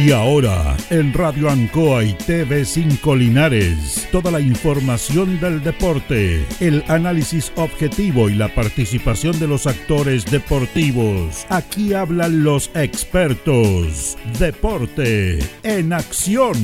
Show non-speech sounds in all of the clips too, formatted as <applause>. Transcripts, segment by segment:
Y ahora, en Radio Ancoa y TV5 Linares, toda la información del deporte, el análisis objetivo y la participación de los actores deportivos. Aquí hablan los expertos. Deporte en acción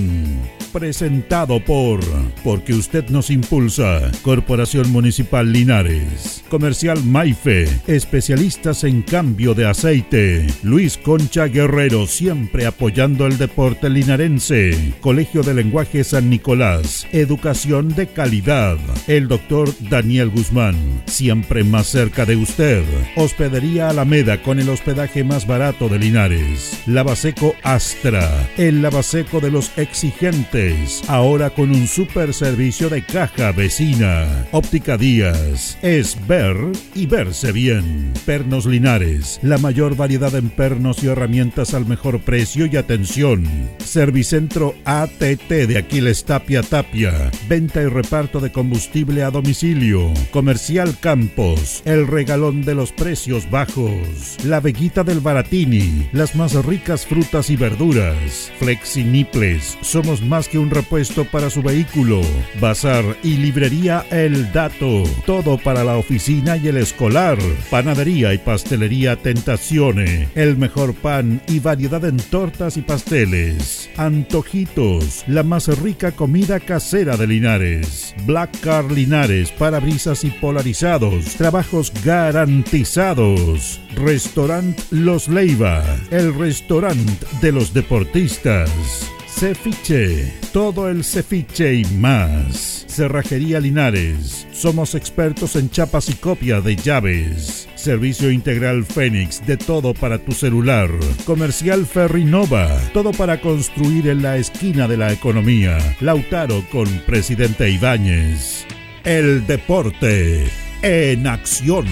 presentado por Porque usted nos impulsa. Corporación Municipal Linares. Comercial Maife. Especialistas en cambio de aceite. Luis Concha Guerrero siempre apoyando el deporte linarense. Colegio de Lenguaje San Nicolás. Educación de calidad. El doctor Daniel Guzmán. Siempre más cerca de usted. Hospedería Alameda con el hospedaje más barato de Linares. Lavaseco Astra. El lavaseco de los exigentes ahora con un super servicio de caja vecina. Óptica Díaz, es ver y verse bien. Pernos Linares, la mayor variedad en pernos y herramientas al mejor precio y atención. Servicentro ATT de Aquiles Tapia Tapia, venta y reparto de combustible a domicilio. Comercial Campos, el regalón de los precios bajos. La Veguita del Baratini, las más ricas frutas y verduras. Flexi Niples, somos más que un repuesto para su vehículo. Bazar y librería El Dato. Todo para la oficina y el escolar. Panadería y pastelería Tentacione. El mejor pan y variedad en tortas y pasteles. Antojitos. La más rica comida casera de Linares. Black Car Linares. Parabrisas y polarizados. Trabajos garantizados. Restaurant Los Leiva. El restaurante de los deportistas. Cefiche, todo el cefiche y más. Cerrajería Linares, somos expertos en chapas y copia de llaves. Servicio integral Fénix, de todo para tu celular. Comercial Ferrinova, todo para construir en la esquina de la economía. Lautaro con Presidente Ibáñez. El deporte en acción.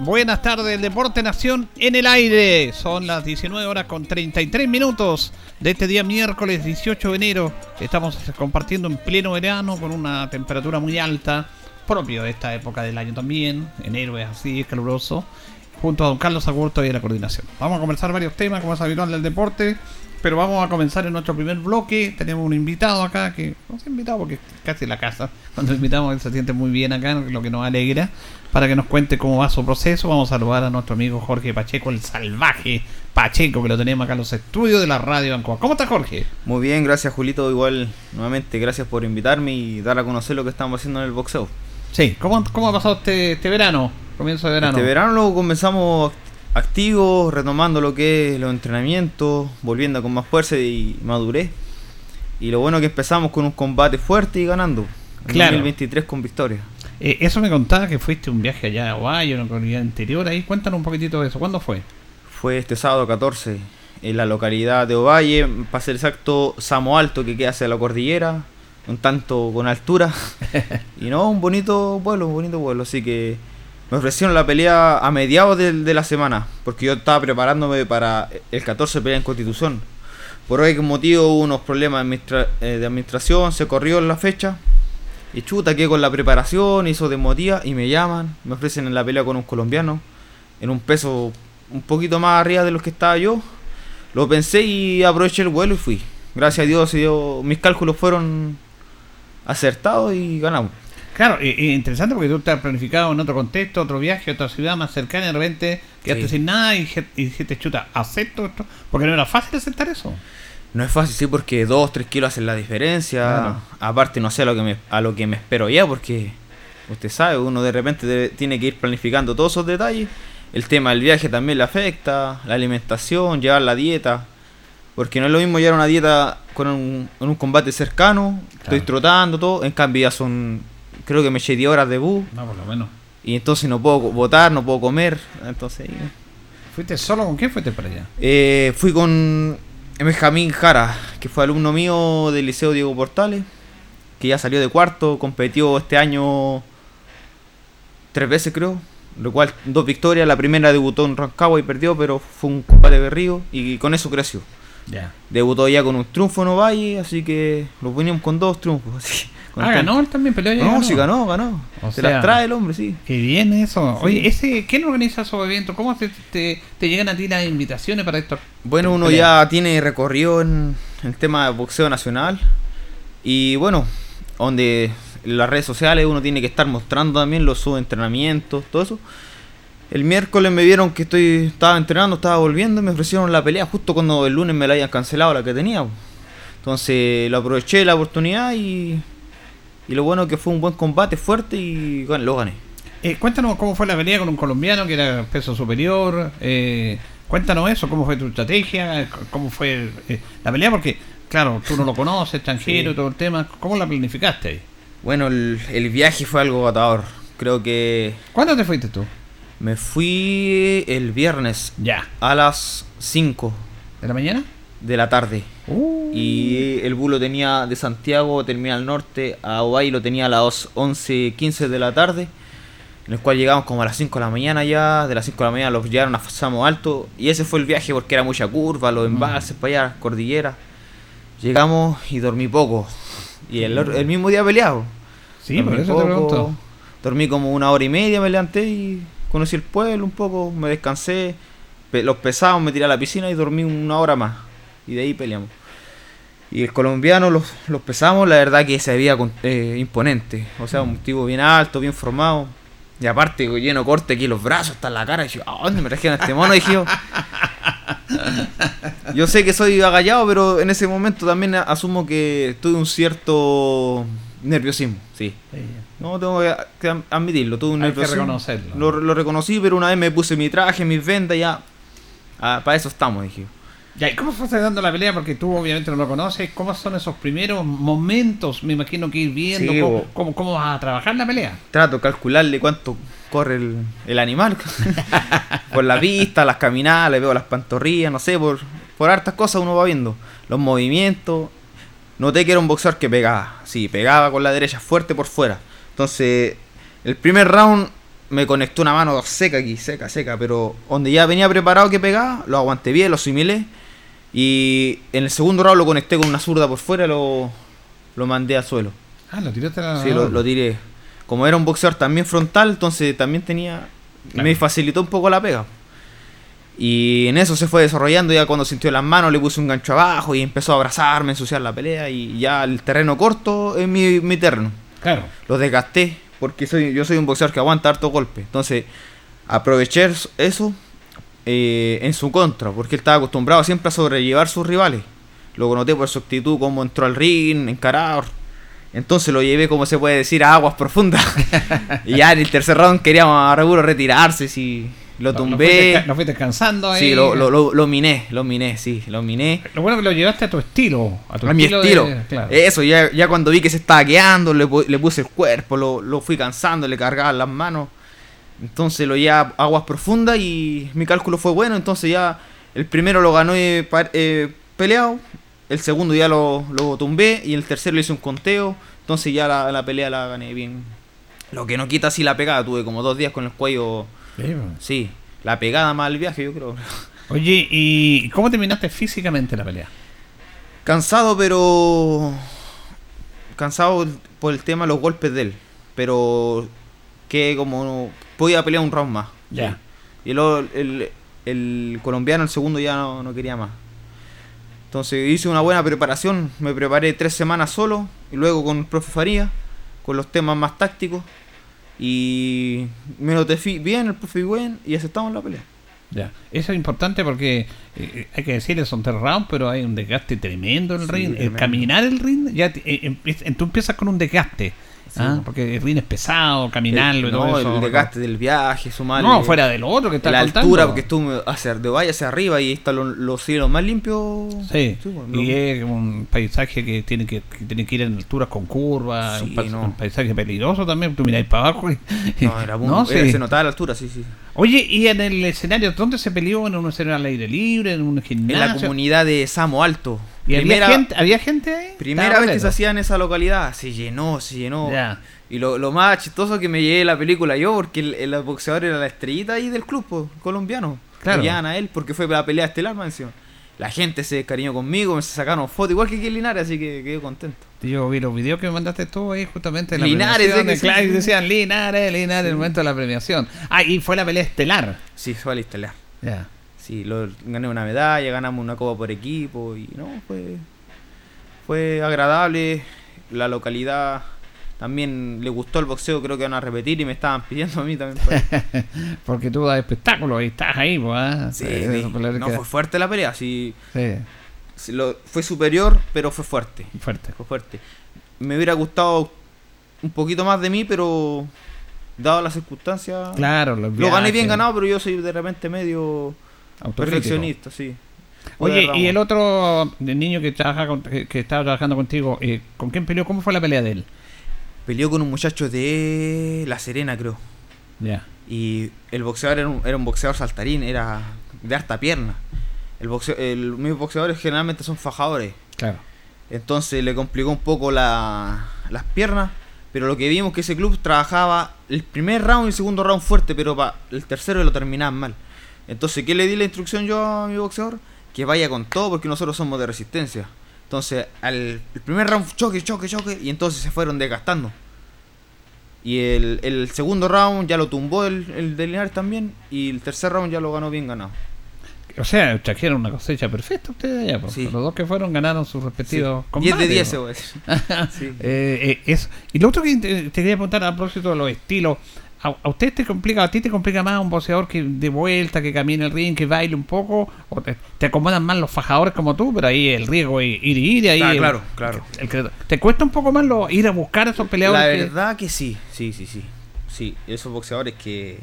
Buenas tardes, Deporte Nación en el aire. Son las 19 horas con 33 minutos de este día miércoles 18 de enero. Estamos compartiendo en pleno verano con una temperatura muy alta, propio de esta época del año también. Enero es así, es caluroso. Junto a don Carlos Agurto y a la coordinación. Vamos a conversar varios temas, como es habitual del deporte. Pero vamos a comenzar en nuestro primer bloque. Tenemos un invitado acá que no se invitado porque es casi la casa. Cuando invitamos él se siente muy bien acá, lo que nos alegra. Para que nos cuente cómo va su proceso, vamos a saludar a nuestro amigo Jorge Pacheco, el salvaje Pacheco, que lo tenemos acá en los estudios de la radio Ancoa. ¿Cómo está Jorge? Muy bien, gracias Julito. Igual, nuevamente, gracias por invitarme y dar a conocer lo que estamos haciendo en el boxeo. Sí, ¿cómo, cómo ha pasado este, este verano? Comienzo de verano. Este verano lo comenzamos activos, retomando lo que es los entrenamientos, volviendo con más fuerza y madurez. Y lo bueno que empezamos con un combate fuerte y ganando. En Claro. 2023 con victoria. Eh, eso me contaba que fuiste un viaje allá a Ohio, una comunidad anterior. Ahí cuéntanos un poquitito de eso. ¿Cuándo fue? Fue este sábado 14 en la localidad de Ovalle, para ser exacto, Samo Alto, que queda hacia la cordillera, un tanto con altura. <laughs> y no, un bonito pueblo, un bonito pueblo. Así que me ofrecieron la pelea a mediados de, de la semana, porque yo estaba preparándome para el 14 pelea en Constitución. Por hoy motivo hubo unos problemas de, administra- eh, de administración, se corrió la fecha. Y chuta, quedé con la preparación, hizo desmotiva y me llaman, me ofrecen en la pelea con un colombiano, en un peso un poquito más arriba de los que estaba yo. Lo pensé y aproveché el vuelo y fui. Gracias a Dios dio- mis cálculos fueron acertados y ganamos. Claro, y interesante porque tú te has planificado en otro contexto, otro viaje, otra ciudad más cercana y de repente quedaste Sí. sin nada y, y dijiste, chuta, acepto esto. Porque no era fácil aceptar eso. No es fácil, sí, porque 2, 3 kilos hacen la diferencia. Claro. Aparte, no sé a lo, que me, a lo que me espero ya, porque usted sabe, uno de repente debe- tiene que ir planificando todos esos detalles. el tema del viaje también le afecta, la alimentación, llevar la dieta. Porque no es lo mismo llevar una dieta con un, en un combate cercano, estoy trotando, todo. En cambio ya son, creo que me eché 10 horas de bus. No, por lo menos. Y entonces no puedo votar, no puedo comer. Entonces ¿Fuiste solo con quién fuiste para allá? Eh, fui con Benjamín Jara, que fue alumno mío del Liceo Diego Portales, que ya salió de cuarto, competió este año tres veces creo, lo cual dos victorias, la primera debutó en Rancagua y perdió, pero fue un combate berrío y con eso creció. Ya. Debutó ya con un triunfo en Ovalle, así que lo poníamos con dos triunfos. <laughs> así, Ah, ganó él también, peleó ya. No, sí ganó, ganó. O Se sea- las trae el hombre, sí. Qué bien eso. Sí. Oye, ese, ¿quién organiza esos eventos? ¿Cómo te, te, te llegan a ti las invitaciones para esto? Bueno, uno ya tiene recorrido en el tema de boxeo nacional. Y bueno, donde en las redes sociales uno tiene que estar mostrando también los subentrenamientos, todo eso. El miércoles me vieron que estoy estaba entrenando, estaba volviendo y me ofrecieron la pelea justo cuando el lunes me la habían cancelado la que tenía. Entonces lo aproveché la oportunidad y, y lo bueno que fue un buen combate fuerte y bueno, lo gané. Eh, cuéntanos cómo fue la pelea con un colombiano que era peso superior. eh, cuéntanos eso, cómo fue tu estrategia, cómo fue eh, la pelea, porque, claro, tú no lo conoces, extranjero Sí. todo el tema. ¿Cómo la planificaste ahí? Bueno, el, el viaje fue algo agotador. Creo que ¿Cuándo te fuiste tú? me fui el viernes Ya. a las 5 ¿De la mañana? De la tarde. Uh, Y el vuelo tenía de Santiago, Terminal Norte, a Ovalle lo tenía a las 11.15 de la tarde. En el cual llegamos como a las 5 de la mañana ya. De las 5 de la mañana los llevaron a Samo Alto. Y ese fue el viaje porque era mucha curva, los embalses para allá, cordillera. Llegamos y dormí poco. Y el, el mismo día peleado. sí, Dormí por eso te pregunto. Dormí como una hora y media, me levanté y conocí el pueblo un poco, me descansé. Los pesados, me tiré a la piscina y dormí una hora más. Y de ahí peleamos. Y el colombiano los, los pesamos, la verdad que se veía eh, imponente. O sea, un tipo bien alto, bien formado. Y aparte, lleno corte aquí los brazos, hasta en la cara. Y dije, ¿a dónde me trajeron a este mono? Dije yo. <laughs> Yo sé que soy agallado, pero en ese momento también asumo que tuve un cierto nerviosismo, sí. Sí. No, tengo que, que admitirlo, tuve un Hay que nerviosismo. reconocerlo. Lo, lo reconocí, pero una vez me puse mi traje, mis vendas, ya. Ah, para eso estamos, dije. Ya, ¿y cómo fue dando la pelea? Porque tú obviamente no lo conoces. ¿Cómo son esos primeros momentos? Me imagino que ir viendo Sí, cómo, cómo, cómo vas a trabajar la pelea. Trato de calcularle cuánto corre el, el animal. <laughs> por la vista, las caminadas, le veo las pantorrillas, no sé, por, por hartas cosas uno va viendo. Los movimientos. Noté que era un boxeador que pegaba. Sí, pegaba con la derecha fuerte por fuera. Entonces, el primer round me conectó una mano seca aquí, seca, seca. Pero donde ya venía preparado que pegaba, lo aguanté bien, lo asimilé. Y en el segundo round lo conecté con una zurda por fuera, lo, lo mandé al suelo. Ah, lo tiraste a la... Sí, lo, lo tiré. Como era un boxeador también frontal, entonces también tenía. Claro. Me facilitó un poco la pega. Y en eso se fue desarrollando. Ya cuando sintió las manos, le puse un gancho abajo y empezó a abrazarme, a ensuciar la pelea. Y ya el terreno corto es mi, mi terreno. Claro. Lo desgasté porque soy, yo soy un boxeador que aguanta harto golpe. Entonces aproveché eso eh, en su contra, porque él estaba acostumbrado siempre a sobrellevar sus rivales. Lo noté por su actitud, cómo entró al ring, encarado. Entonces lo llevé, como se puede decir, a aguas profundas. <laughs> y ya en el tercer round queríamos a Regulo retirarse, si lo Lo tumbé. fuiste, lo fuiste descansando ahí. Sí, lo, lo, lo, lo miné, lo miné, sí, lo miné. Lo bueno que lo llevaste a tu estilo. A tu A mi estilo. estilo. de- claro. Eso, ya, ya cuando vi que se estaba quedando, le, le puse el cuerpo, lo, lo fui cansando, le cargaba las manos. Entonces lo llevé a aguas profundas y mi cálculo fue bueno. Entonces ya el primero lo ganó eh, eh, peleado, el segundo ya lo, lo tumbé y el tercero le hice un conteo. Entonces ya la, la pelea la gané bien. Lo que no quita así la pegada, tuve como dos días con el cuello. Sí. Sí, la pegada más el viaje, yo creo. Oye, ¿y cómo terminaste físicamente la pelea? Cansado, pero. Cansado por el tema de los golpes de él. Pero. Que como. Podía pelear un round más. Ya. Y luego el, el colombiano, el segundo, ya no, no quería más. Entonces hice una buena preparación. Me preparé tres semanas solo. Y luego con el profe Faría. Con los temas más tácticos. Y me lo tefí bien, el profe bien. Y aceptamos la pelea. Ya. Eso es importante porque eh, hay que decirle son tres rounds, pero hay un desgaste tremendo en el Sí, ring. El caminar el ring, ya te- eh, empie- tú empiezas con un desgaste. Ah, porque el ring es pesado, caminarlo y no, todo eso. el desgaste del viaje, sumarle. No, fuera de lo otro que está la contando. altura, porque tú hacia de hacia arriba y están los, los cielos más limpios. Sí, y es un paisaje que tiene que, que tiene que ir en alturas con curvas, Sí, un, pa- no. un paisaje peligroso también, tú miráis para abajo y... No, era No, sí. se notaba la altura, sí, sí. Oye, ¿y en el escenario dónde se peleó? ¿En un escenario al aire libre? ¿En un En gimnasio? la comunidad de Samo Alto. ¿Y primera había gente, había gente ahí? primera Estaba vez que se hacía en esa localidad. Se llenó, se llenó. Ya. Y lo, lo más chistoso que me llevé la película yo, porque el, el boxeador era la estrellita ahí del club po, colombiano. Claro. A él porque fue la pelea estelar más encima. La gente se descariñó conmigo, me sacaron fotos, igual que aquí en Linares, así que quedé contento. Yo vi los videos que me mandaste tú ahí justamente en la Linares, premiación de sí, Clay, sí, sí. decían Linares, Linares, en el momento de la premiación. Ah, y fue la pelea estelar. Sí, fue al estelar. Ya. Sí, lo, gané una medalla, ganamos una copa por equipo y no, fue, fue agradable. La localidad también le gustó el boxeo, creo que van a repetir y me estaban pidiendo a mí también. <laughs> Porque tú das espectáculos y estás ahí, pues. ¿ah? Sí, no, que- fue fuerte la pelea, sí, sí, lo- fue superior, pero fue fuerte, fuerte. fue fuerte. Me hubiera gustado un poquito más de mí, pero dado las circunstancias, Claro, los lo gané bien ganado, pero yo soy de repente medio. Perfeccionista, sí. Oye, y el otro niño que trabaja con- que, que estaba trabajando contigo, eh, ¿con quién peleó? ¿Cómo fue la pelea de él? Peleó con un muchacho de La Serena, creo. Ya. Y el boxeador era un, era un boxeador saltarín, era de harta pierna. El boxeo, el, mis boxeadores generalmente son fajadores. Claro. Entonces le complicó un poco la- las piernas. Pero lo que vimos que ese club trabajaba el primer round y el segundo round fuerte, pero pa, el tercero lo terminaban mal. Entonces, ¿qué le di la instrucción yo a mi boxeador? Que vaya con todo porque nosotros somos de resistencia. Entonces, al el primer round choque, choque, choque, y entonces se fueron desgastando. Y el, el segundo round ya lo tumbó el, el de Linares también, y el tercer round ya lo ganó bien ganado. O sea, trajeron una cosecha perfecta ustedes allá. pues. Sí. Los dos que fueron ganaron sus respectivos Sí, 10 de combates, 10, ¿no? se voy a decir. <laughs> Sí. Eh, eh, eso. Y lo otro que te, te quería preguntar a propósito de los estilos. ¿A, a usted te complica, a ti te complica más un boxeador que de vuelta, que camine el ring, que baile un poco? ¿O te, te acomodan más los fajadores como tú? Pero ahí el riesgo es ir y ir. y Ahí Ah, el- claro, claro. el ¿Te cuesta un poco más lo, ir a buscar a esos La peleadores? que- verdad que sí, sí, sí, sí. Sí, esos boxeadores que,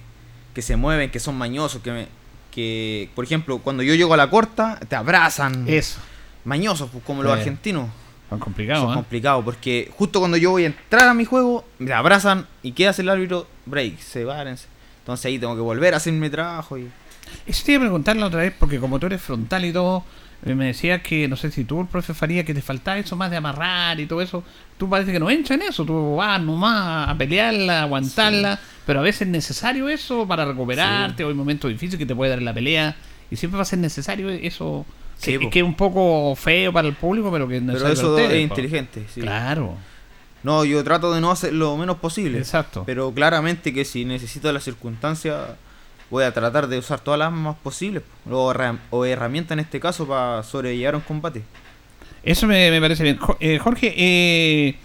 que se mueven, que son mañosos, que, me- que, por ejemplo, cuando yo llego a la corta, te abrazan. Eso. Mañosos, pues, como los argentinos. Son complicados, son ¿eh? complicados, porque justo cuando yo voy a entrar a mi juego, me abrazan y ¿qué hace el árbitro? Break, se várense. Entonces ahí tengo que volver a hacer mi trabajo y... Eso te iba a preguntar la otra vez, porque como tú eres frontal y todo, eh, me decías que, no sé si tú, el profe Faría, que te faltaba eso más de amarrar y todo eso. Tú parece que no entra en eso, tú vas nomás a pelearla, a aguantarla, pero a veces es necesario eso para recuperarte, o hay momentos difíciles que te puede dar en la pelea, y siempre va a ser necesario eso. Sí, que, que es un poco feo para el público, pero que es Pero eso ustedes, es inteligente, sí. Claro, No, yo trato de no hacer lo menos posible. exacto. Pero claramente que si necesito las circunstancias, voy a tratar de usar todas las armas posibles. O, o herramientas en este caso para sobrellevar un combate. Eso me, me parece bien. Eh, Jorge, eh,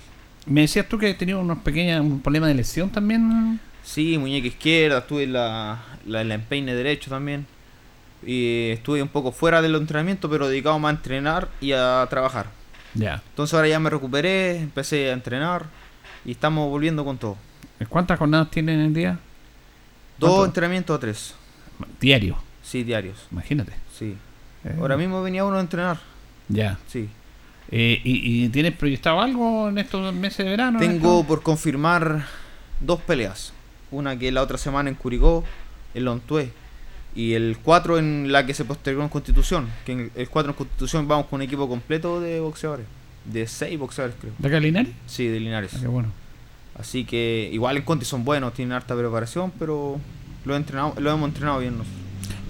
me decías tú que tenido unos pequeños un problema de lesión también. Sí, muñeca izquierda, estuve en la, la, la empeine derecho también. Y estuve un poco fuera del entrenamiento, pero dedicado más a entrenar y a trabajar. Ya. Entonces ahora ya me recuperé, empecé a entrenar y estamos volviendo con todo. ¿Cuántas jornadas tienen en el día? Dos ¿Cuánto? entrenamientos o tres. Diario, Sí, diarios. imagínate. Sí. Eh, Ahora mismo venía uno a entrenar. Ya. Sí. Eh, y, y tienes proyectado algo en estos meses de verano? en Tengo esto? por confirmar dos peleas. Una que la otra semana en Curicó, en Lontué. Y el 4 en la que se postergó en Constitución. Que en el 4 en Constitución vamos con un equipo completo de boxeadores. De 6 boxeadores creo. ¿De acá Linares? Sí, de Linares. Ah, qué bueno. Así que igual en Conti son buenos, tienen harta preparación, pero lo, entrenado, lo hemos entrenado bien nosotros.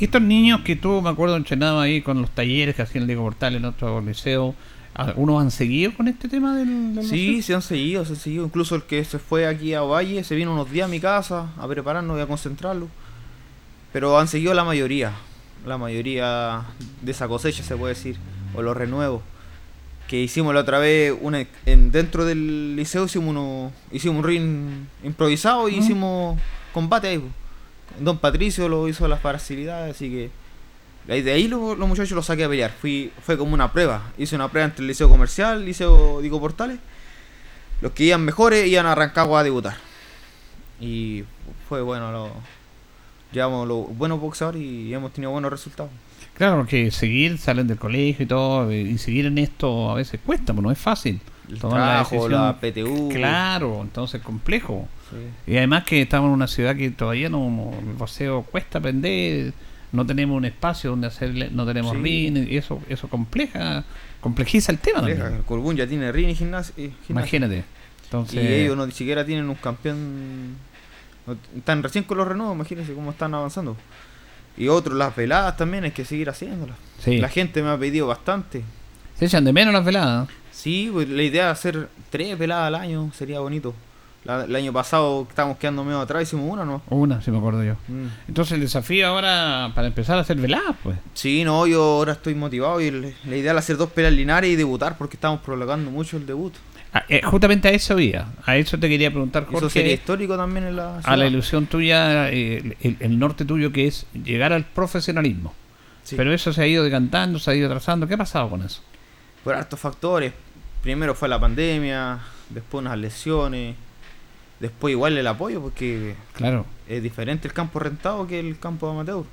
Y estos niños que tú, me acuerdo, entrenabas ahí con los talleres que hacían el Diego Portal en otro liceo, ¿algunos han seguido con este tema del, del Sí, se han seguido, se han seguido. Incluso el que se fue aquí a Ovalle, se vino unos días a mi casa a prepararnos y a concentrarlo. Pero han seguido la mayoría, la mayoría de esa cosecha se puede decir, o los renuevos. Que hicimos la otra vez, una, en, dentro del liceo hicimos, uno, hicimos un ring improvisado y hicimos combate ahí. po. Don Patricio lo hizo las facilidades, así que de ahí lo- los muchachos los saqué a pelear. Fui, fue como una prueba. Hice una prueba entre el liceo comercial, el liceo Digo Portales. los que iban mejores iban a Rancagua a debutar. Y fue bueno, lo, llevamos los buenos boxeadores y hemos tenido buenos resultados. Claro, porque seguir, salen del colegio y todo, eh, y seguir en esto a veces cuesta, pues no es fácil. El la trabajo, la. PTU. Claro, entonces complejo. sí. Y además que estamos en una ciudad que todavía no, el boxeo cuesta aprender, no tenemos un espacio donde hacerle, no tenemos Sí. ring, y eso, eso compleja, complejiza el tema también. Corbún ya tiene ring y gimnasio. y gimnasio. Imagínate. Entonces, Y ellos no siquiera tienen un campeón. Están recién con los renuevos, imagínense cómo están avanzando. Y otros, las veladas también hay que seguir haciéndolas. sí, La gente me ha pedido bastante. se echan de menos las veladas. Sí, pues, la idea de hacer tres veladas al año sería bonito. La- el año pasado estábamos quedando medio atrás, hicimos una, ¿no? Una, si me acuerdo yo. Mm. Entonces el desafío ahora para empezar a hacer veladas, pues. Sí, no, yo ahora estoy motivado y la idea era hacer dos peleas lineares y debutar porque estamos prolongando mucho el debut. Ah, eh, justamente a eso iba. A eso te quería preguntar, Eso sería Jorge. histórico también en la A la ilusión tuya, el, el norte tuyo que es llegar al profesionalismo. Sí. Pero eso se ha ido decantando, se ha ido atrasando. ¿Qué ha pasado con eso? por hartos factores. Primero fue la pandemia, después unas lesiones, después igual el apoyo, porque Claro. es diferente el campo rentado que el campo amateur.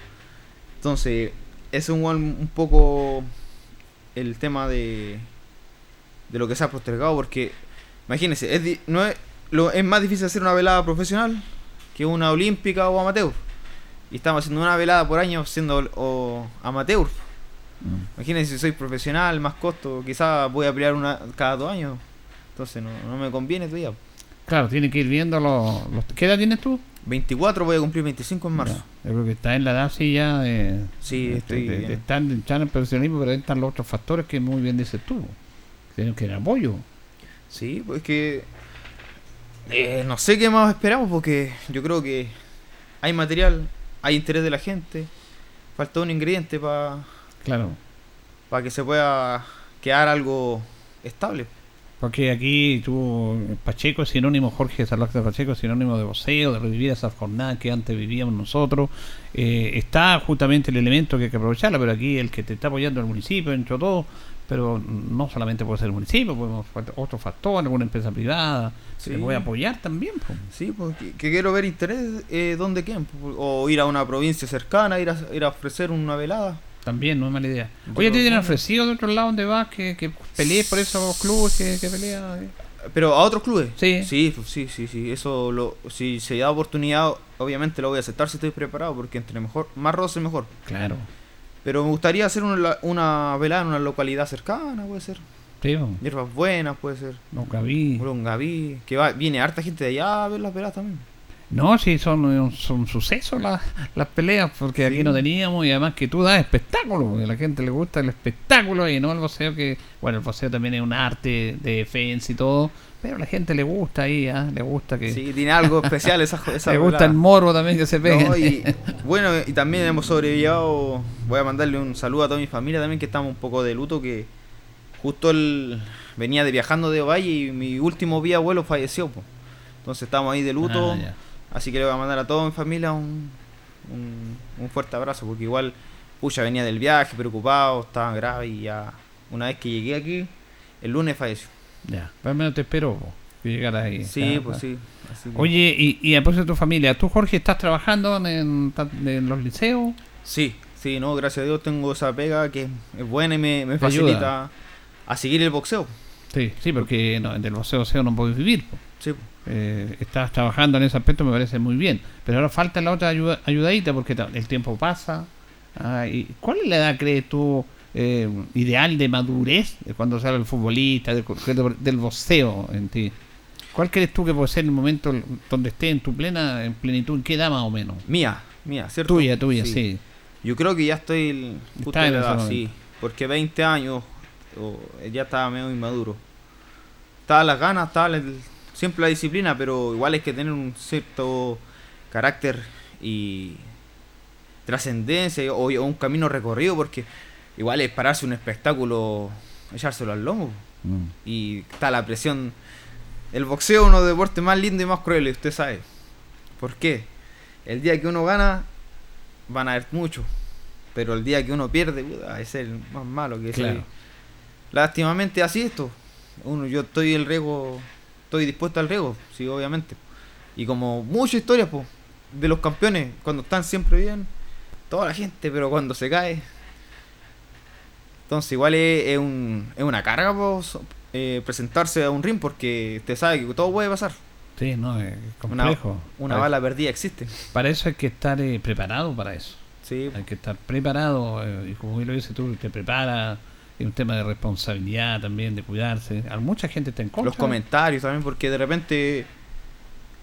Entonces, es un, un poco el tema de, de lo que se ha postergado, porque imagínense, es, di- no es, lo, es más difícil hacer una velada profesional que una olímpica o amateur. Y estamos haciendo una velada por año siendo o amateur. Mm. Imagínense si soy profesional, más costo, quizás voy a pelear una cada dos años. Entonces no, no me conviene todavía. Claro, tiene que ir viendo los, los- ¿Qué edad tienes tú? 24 voy a cumplir 25 en marzo. Ya, Yo creo que está en la edad sí ya de, Sí, de- estoy de- estar en el profesionalismo, pero están los otros factores que muy bien dices tú. Tienen que ir apoyo. Sí, pues que eh, no sé qué más esperamos porque yo creo que hay material, hay interés de la gente, falta un ingrediente para Claro. que se pueda quedar algo estable. Porque aquí tú, Pacheco es sinónimo, Jorge Salazar Pacheco es sinónimo de voceo, de revivir esas jornadas que antes vivíamos nosotros. Eh, está justamente el elemento que hay que aprovecharla, pero aquí el que te está apoyando el municipio, dentro de todo, pero no solamente puede ser el municipio, podemos otro factor, alguna empresa privada, Sí. se puede apoyar también. po. Sí, pues que, que quiero ver interés eh, donde pues, o ir a una provincia cercana, ir a, ir a ofrecer una velada. También, no es mala idea. Oye, ¿te tienen ofrecido de otro lado donde vas que, que pelees por esos clubes que, que peleas? eh? Pero a otros clubes. Sí. Sí, pues, sí, sí, sí. Eso, lo, si se da oportunidad, obviamente lo voy a aceptar si estoy preparado, porque entre mejor, más roce mejor. Claro. Pero me gustaría hacer una, una velada en una localidad cercana, puede ser. Sí. Hierbas buenas, puede ser. vi. Longaví, que va, viene harta gente de allá a ver las veladas también. No, sí, son, son sucesos las, las peleas, porque aquí no teníamos, y además que tú das espectáculo, porque a la gente le gusta el espectáculo y no el boxeo, que, bueno, el boxeo también es un arte de defensa y todo, pero a la gente le gusta ahí, ¿ah? le gusta que... Sí, tiene algo <laughs> especial esa, esa le gusta el morbo también que se. No, y, <laughs> bueno, y también hemos sobrellevado. Voy a mandarle un saludo a toda mi familia también, que estamos un poco de luto. Que justo él venía de viajando de Valle y mi último día abuelo falleció. po. Entonces estamos ahí de luto. Ah, así que le voy a mandar a toda mi familia un, un, un fuerte abrazo, porque igual, pucha, venía del viaje preocupado, estaba grave y ya. Una vez que llegué aquí, el lunes falleció. Ya, al menos te espero po, que llegaras ahí. Sí, Ya, pues ya. sí. así que- Oye, y, y a de tu familia, ¿tú Jorge estás trabajando en, en los liceos? Sí, sí, no, gracias a Dios tengo esa pega que es buena y me, me ayuda. facilita a seguir el boxeo. Sí, sí, porque no, del boxeo, boxeo no puedes vivir. po. Sí, Eh, estás trabajando en ese aspecto, me parece muy bien. Pero ahora falta la otra ayuda, ayudadita porque el tiempo pasa. Ah, y ¿Cuál es la edad, crees tú, eh, ideal de madurez cuando sale el futbolista, del, del boxeo en ti? ¿Cuál crees tú que puede ser el momento donde esté en tu plena en plenitud? ¿En qué edad más o menos? mía, mía, ¿cierto? Tuya, tuya, sí. Yo creo que ya estoy justo en la edad, sí. Porque 20 años ya estaba medio inmaduro. Estaba las ganas, estaba el- siempre la disciplina, pero igual hay que tener un cierto carácter y trascendencia o, o un camino recorrido porque igual es pararse un espectáculo, echárselo al lomo. Mm. Y está la presión. El boxeo es uno de los deportes más lindos y más crueles, usted sabe. ¿Por qué? El día que uno gana, van a haber muchos. Pero el día que uno pierde, es el más malo que Claro. Lástimamente así esto. Uno, yo estoy el riesgo estoy dispuesto al riesgo, sí, obviamente. Y como muchas historias, pues, de los campeones, cuando están siempre bien, toda la gente, pero cuando se cae. Entonces, igual es, es un, es una carga pues, eh, presentarse a un ring porque usted sabe que todo puede pasar. Sí, no, es Una, complejo. una para, bala perdida existe. para eso hay que estar eh, preparado para eso. Sí, Hay que estar preparado, eh, y como bien lo dices tú, te prepara, es un tema de responsabilidad también, de cuidarse. A mucha gente está en contra. los comentarios también, porque de repente,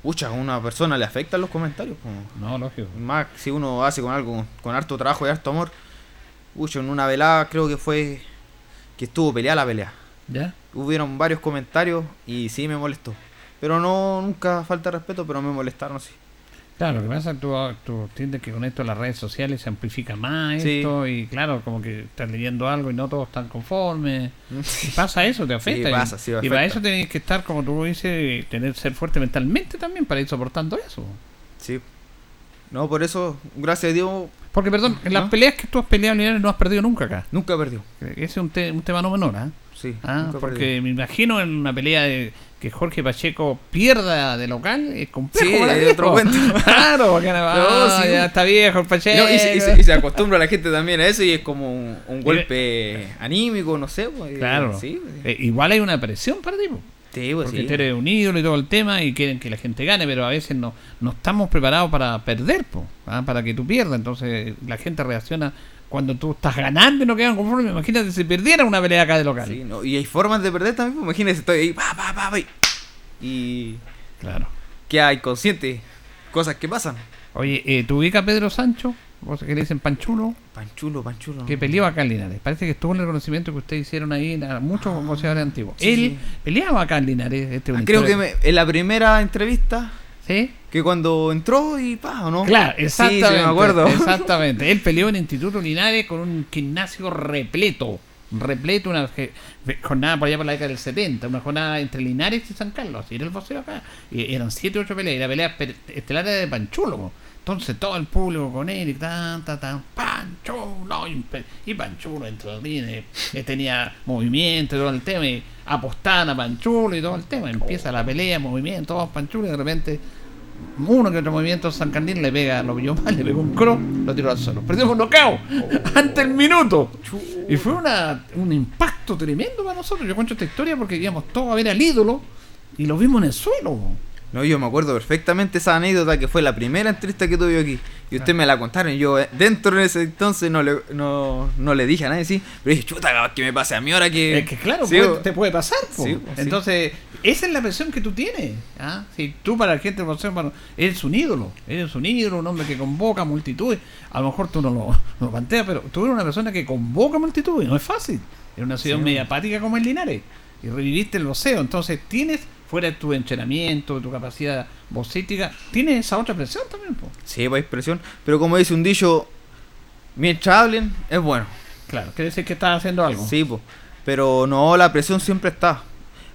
pucha, a una persona le afectan los comentarios. po. No, lógico. Más si uno hace con algo, con harto trabajo y harto amor. Pucha, en una velada creo que fue que estuvo peleada la pelea. ¿Ya? Hubieron varios comentarios y sí me molestó. Pero no, nunca falta de respeto, pero me molestaron sí. Claro, lo que pasa es que tú, tú entiendes que con esto las redes sociales se amplifica más Sí. esto y claro, como que estás leyendo algo y no todos están conformes. Y pasa eso, te <laughs> afecta. Sí, y- pasa, sí, y, afecta. para eso tenés que estar, como tú dices, tener ser fuerte mentalmente también para ir soportando eso. Sí. No, por eso, gracias a Dios, Porque, perdón, en las peleas que tú has peleado, Linares, no has perdido nunca acá. nunca perdió. Ese es un, te- un tema no menor, ¿ah? Sí, Ah, nunca porque perdió. me imagino en una pelea de que Jorge Pacheco pierda de local es complejo. Sí, es otro cuento. <laughs> Claro, porque no, ah, sí. ya está viejo el Pacheco. No, y, se, y se- y se acostumbra la gente también a eso y es como un, un golpe anímico, no sé. pues, Claro. Sí, pues, Eh, igual hay una presión para ti, po, sí, pues, porque sí. tú eres un ídolo y todo el tema y quieren que la gente gane, pero a veces no, no estamos preparados para perder, po, ¿ah? para que tú pierdas. Entonces la gente reacciona cuando tú estás ganando y no quedan conformes. Imagínate si perdiera una pelea acá de local. Sí, no, y hay formas de perder también. pues, Imagínese, estoy ahí, pa, pa, pa, y- Claro. queda inconsciente. Cosas que pasan. Oye, eh, ¿tú ubicas a Pedro Sancho? ¿Vos que le dicen Panchulo? Panchulo, panchulo. Que peleó acá en Linares. Parece que estuvo en el reconocimiento que ustedes hicieron ahí a muchos boxeadores antiguos. sí, Él sí. peleaba acá en Linares. Este Ah, Creo que me- en la primera entrevista, ¿Sí? que cuando entró y pa, ¿o no? Claro, exactamente. sí, me acuerdo. Exactamente. <laughs> Él peleó en Instituto Linares con un gimnasio repleto. Repleto, una jornada por allá por la década del 70, una jornada entre Linares y San Carlos. Y era el boxeo acá. Y eran 7 8 peleas. Y la pelea estelar era de Panchulo. Entonces todo el público con él y tan, tan, tan, Panchulo. Y, Panchulo los rines, eh, tenía movimiento y todo el tema. Y apostaban a Panchulo y todo el tema. Empieza la pelea, movimiento, todos Panchulo y de repente uno que otro movimiento San Candín le pega, lo pilló mal, le pegó un cross, lo tiró al suelo. Perdió con knockout ante el minuto. Y fue una, un impacto tremendo para nosotros. Yo cuento esta historia porque íbamos todos a ver al ídolo y lo vimos en el suelo. No, yo me acuerdo perfectamente esa anécdota que fue la primera entrevista que tuve aquí. Y usted me la contaron. Y yo, eh, dentro de ese entonces, no le, no, no le dije a nadie, sí. Pero dije, chuta, que me pase a mí ahora que. Es que claro, Sí, puede- o- te puede pasar. Sí, sí. Entonces, esa es la presión que tú tienes. ¿ah? Si tú para la gente del eres un ídolo. Eres un ídolo, un hombre que convoca multitudes. A lo mejor tú no lo, no lo planteas, pero tú eres una persona que convoca multitudes. No es fácil. En una ciudad Sí. media apática como el Linares. Y reviviste el boxeo. Entonces, tienes, fuera de tu entrenamiento, de tu capacidad boxística, tienes esa otra presión también. po. Sí, pues presión. Pero como dice un dicho, mientras hablen, es bueno. Claro, quiere decir que estás haciendo algo. Sí, pues. Pero no, la presión siempre está.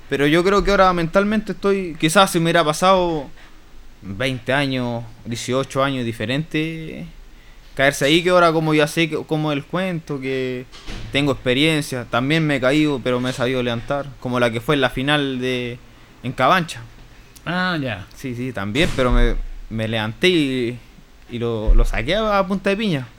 Pero yo creo que ahora mentalmente estoy. Quizás si me hubiera pasado 20 años, 18 años diferente. Caerse ahí, que ahora como ya sé como el cuento, que tengo experiencia. También me he caído, pero me he sabido levantar. Como la que fue en la final de. En Cabancha. Ah, ya. Sí, sí, también, pero me, me levanté y, y lo, lo saqué a punta de piña. <laughs>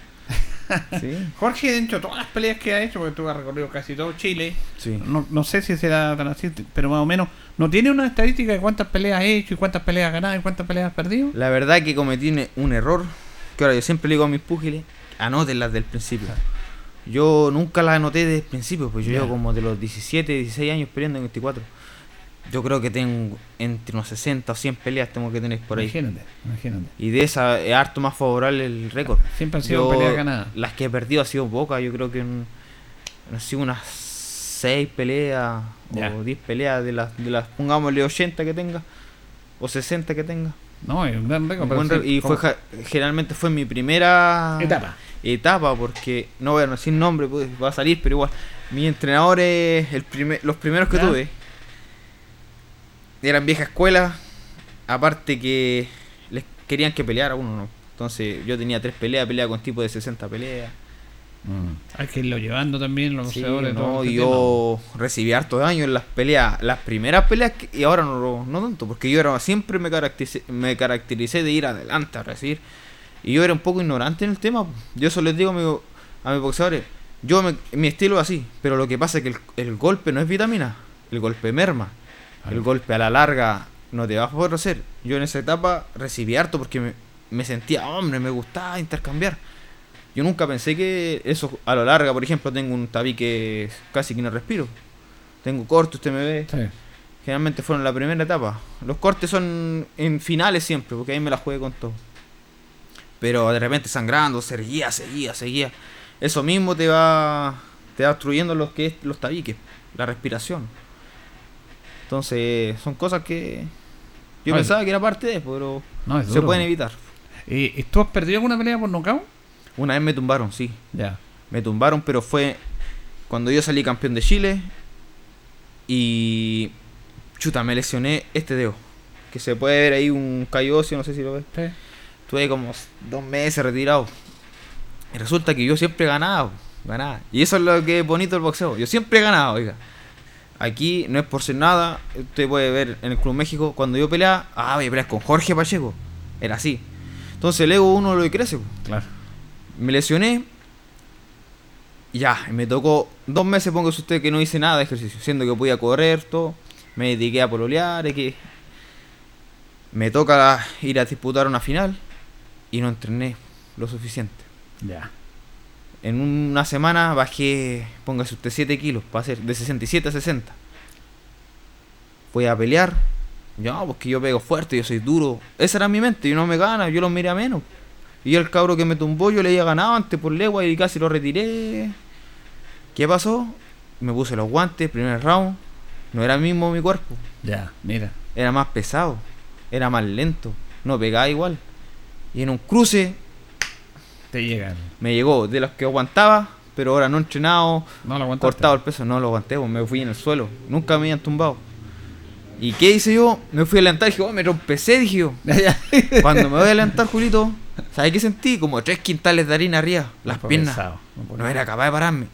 Sí, Jorge, dentro de todas las peleas que ha hecho, porque tú has recorrido casi todo Chile, sí. no, no sé si será tan así, pero más o menos, ¿no tiene una estadística de cuántas peleas ha hecho y cuántas peleas ha ganado y cuántas peleas ha perdido? La verdad que cometí un- error, que ahora yo siempre le digo a mis púgiles, anótenlas del principio. Yo nunca las anoté desde el principio, pues yo Ya. llevo como de los 17, 16 años peleando en 24. Yo creo que tengo entre unos 60 o 100 peleas tengo que tener por ahí. Imagínate, imagínate. Y de esa es harto más favorable el récord. Siempre han sido Yo- peleas ganadas. Las que he perdido ha sido pocas, yo creo que han sido unas 6 peleas Ya. o 10 peleas de las, de las, pongámosle 80 que tenga o 60 que tenga. No, es un gran récord. Sí, y fue generalmente fue mi primera etapa. etapa, porque no voy a decir nombre, pues, va a salir, pero igual. Mi entrenador es el primer, los primeros que ¿Ya? tuve. Eran vieja escuela, aparte que les querían que peleara uno, ¿no? Entonces yo tenía tres peleas, peleaba con tipo de 60 peleas. Mm. Hay que irlo llevando también los Sí, boxeadores. no, este yo recibí harto daño en las peleas, las primeras peleas que- y ahora no, lo- no tanto, porque yo era siempre me caractericé, me caractericé de ir adelante a recibir. Y yo era un poco ignorante en el tema. Yo eso les digo a, mi- a mis boxeadores, yo me- mi estilo es así, pero lo que pasa es que el, el golpe no es vitamina, el golpe merma. El golpe a la larga no te va a favorecer. Yo en esa etapa recibí harto porque me, me sentía hombre, me gustaba intercambiar. Yo nunca pensé que eso a la larga, por ejemplo, tengo un tabique casi que no respiro. Tengo corte, usted me ve. Sí. Generalmente fueron la primera etapa. Los cortes son en finales siempre, porque ahí me la jugué con todo. Pero de repente sangrando, seguía, seguía, seguía. Eso mismo te va te va obstruyendo los que es los tabiques, la respiración. Entonces, son cosas que yo Oye. pensaba que era parte de, pero No, se pueden evitar. ¿Y, y tú has perdido alguna pelea por nocaut? Una vez me tumbaron, sí. Ya. Me tumbaron, pero fue cuando yo salí campeón de Chile y chuta, me lesioné este dedo. Que se puede ver ahí un callo óseo, no sé si lo ves. Sí. Estuve como dos meses retirado. Y resulta que yo siempre he ganado. Ganaba. Y eso es lo que es bonito del boxeo. Yo siempre he ganado, oiga. Aquí no es por ser nada. Usted puede ver en el Club México, cuando yo peleaba, ah, voy a pelear con Jorge Pacheco. Era así. Entonces el ego uno lo crece. Claro. Me lesioné. y Ya, me tocó dos meses, póngase usted que no hice nada de ejercicio, siendo que podía correr, todo. Me dediqué a pololear, que me toca ir a disputar una final y no entrené lo suficiente. Ya. En una semana bajé, póngase usted 7 kilos, para ser de 67 a 60. Voy a pelear. Ya, porque yo pego fuerte, yo soy duro. Esa era mi mente, yo no me gana, yo lo miré a menos. Y el cabro que me tumbó, yo le había ganado antes por legua y casi lo retiré. ¿Qué pasó? Me puse los guantes, primer round. No era mismo mi cuerpo, Ya, mira. era más pesado, era más lento, no pegaba igual. Y en un cruce Te llegan. me llegó de los que aguantaba, pero ahora no entrenado, No lo aguantaste. cortado el peso, no lo aguanté, pues, me fui en el suelo, nunca me habían tumbado. ¿Y qué hice yo? Me fui a levantar y dije, oh, me trompecé, dije yo. <laughs> Cuando me voy a levantar, Julito, ¿sabes qué sentí? Como tres quintales de harina arriba, las piernas. no era capaz de pararme.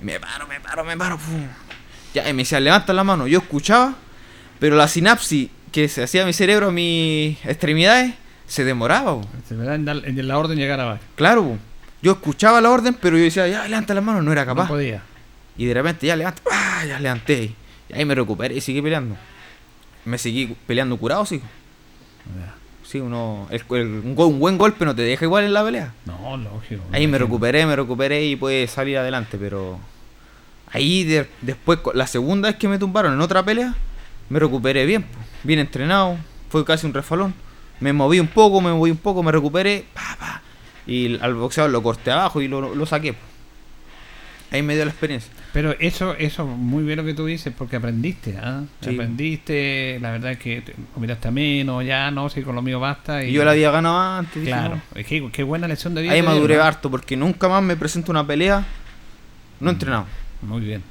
Y me paro, me paro, me paro. pum. Ya, y me decía, levanta la mano. Yo escuchaba, pero la sinapsis que se hacía mi cerebro, mis extremidades, se demoraba. po. Se me da en, la orden llegar abajo. Claro, po. yo escuchaba la orden, pero yo decía, ya, levanta la mano, no era No capaz. podía. y de repente ya levanta, ¡ah! ya levanté. Y ahí me recuperé y seguí peleando. Me seguí peleando curado, sí. Sí, uno, el- el- un, buen golpe no te deja igual en la pelea. No, lógico. Ahí me recuperé, me recuperé y pude salir adelante, pero ahí de- después, la segunda vez que me tumbaron en otra pelea, me recuperé bien, bien entrenado, fue casi un refalón. Me moví un poco, me moví un poco, me recuperé, pa, pa, y al boxeador lo corté abajo y lo, lo saqué. Ahí me dio la experiencia. Pero eso, eso, muy bien lo que tú dices, porque aprendiste, ¿ah? Sí. Aprendiste, la verdad es que te- miraste a menos, ya no, si con lo mío basta. Y, Y yo la había ganado antes. Claro, es que qué buena lección de vida. Ahí maduré ¿ah? harto porque nunca más me presento una pelea no entrenado. Muy bien.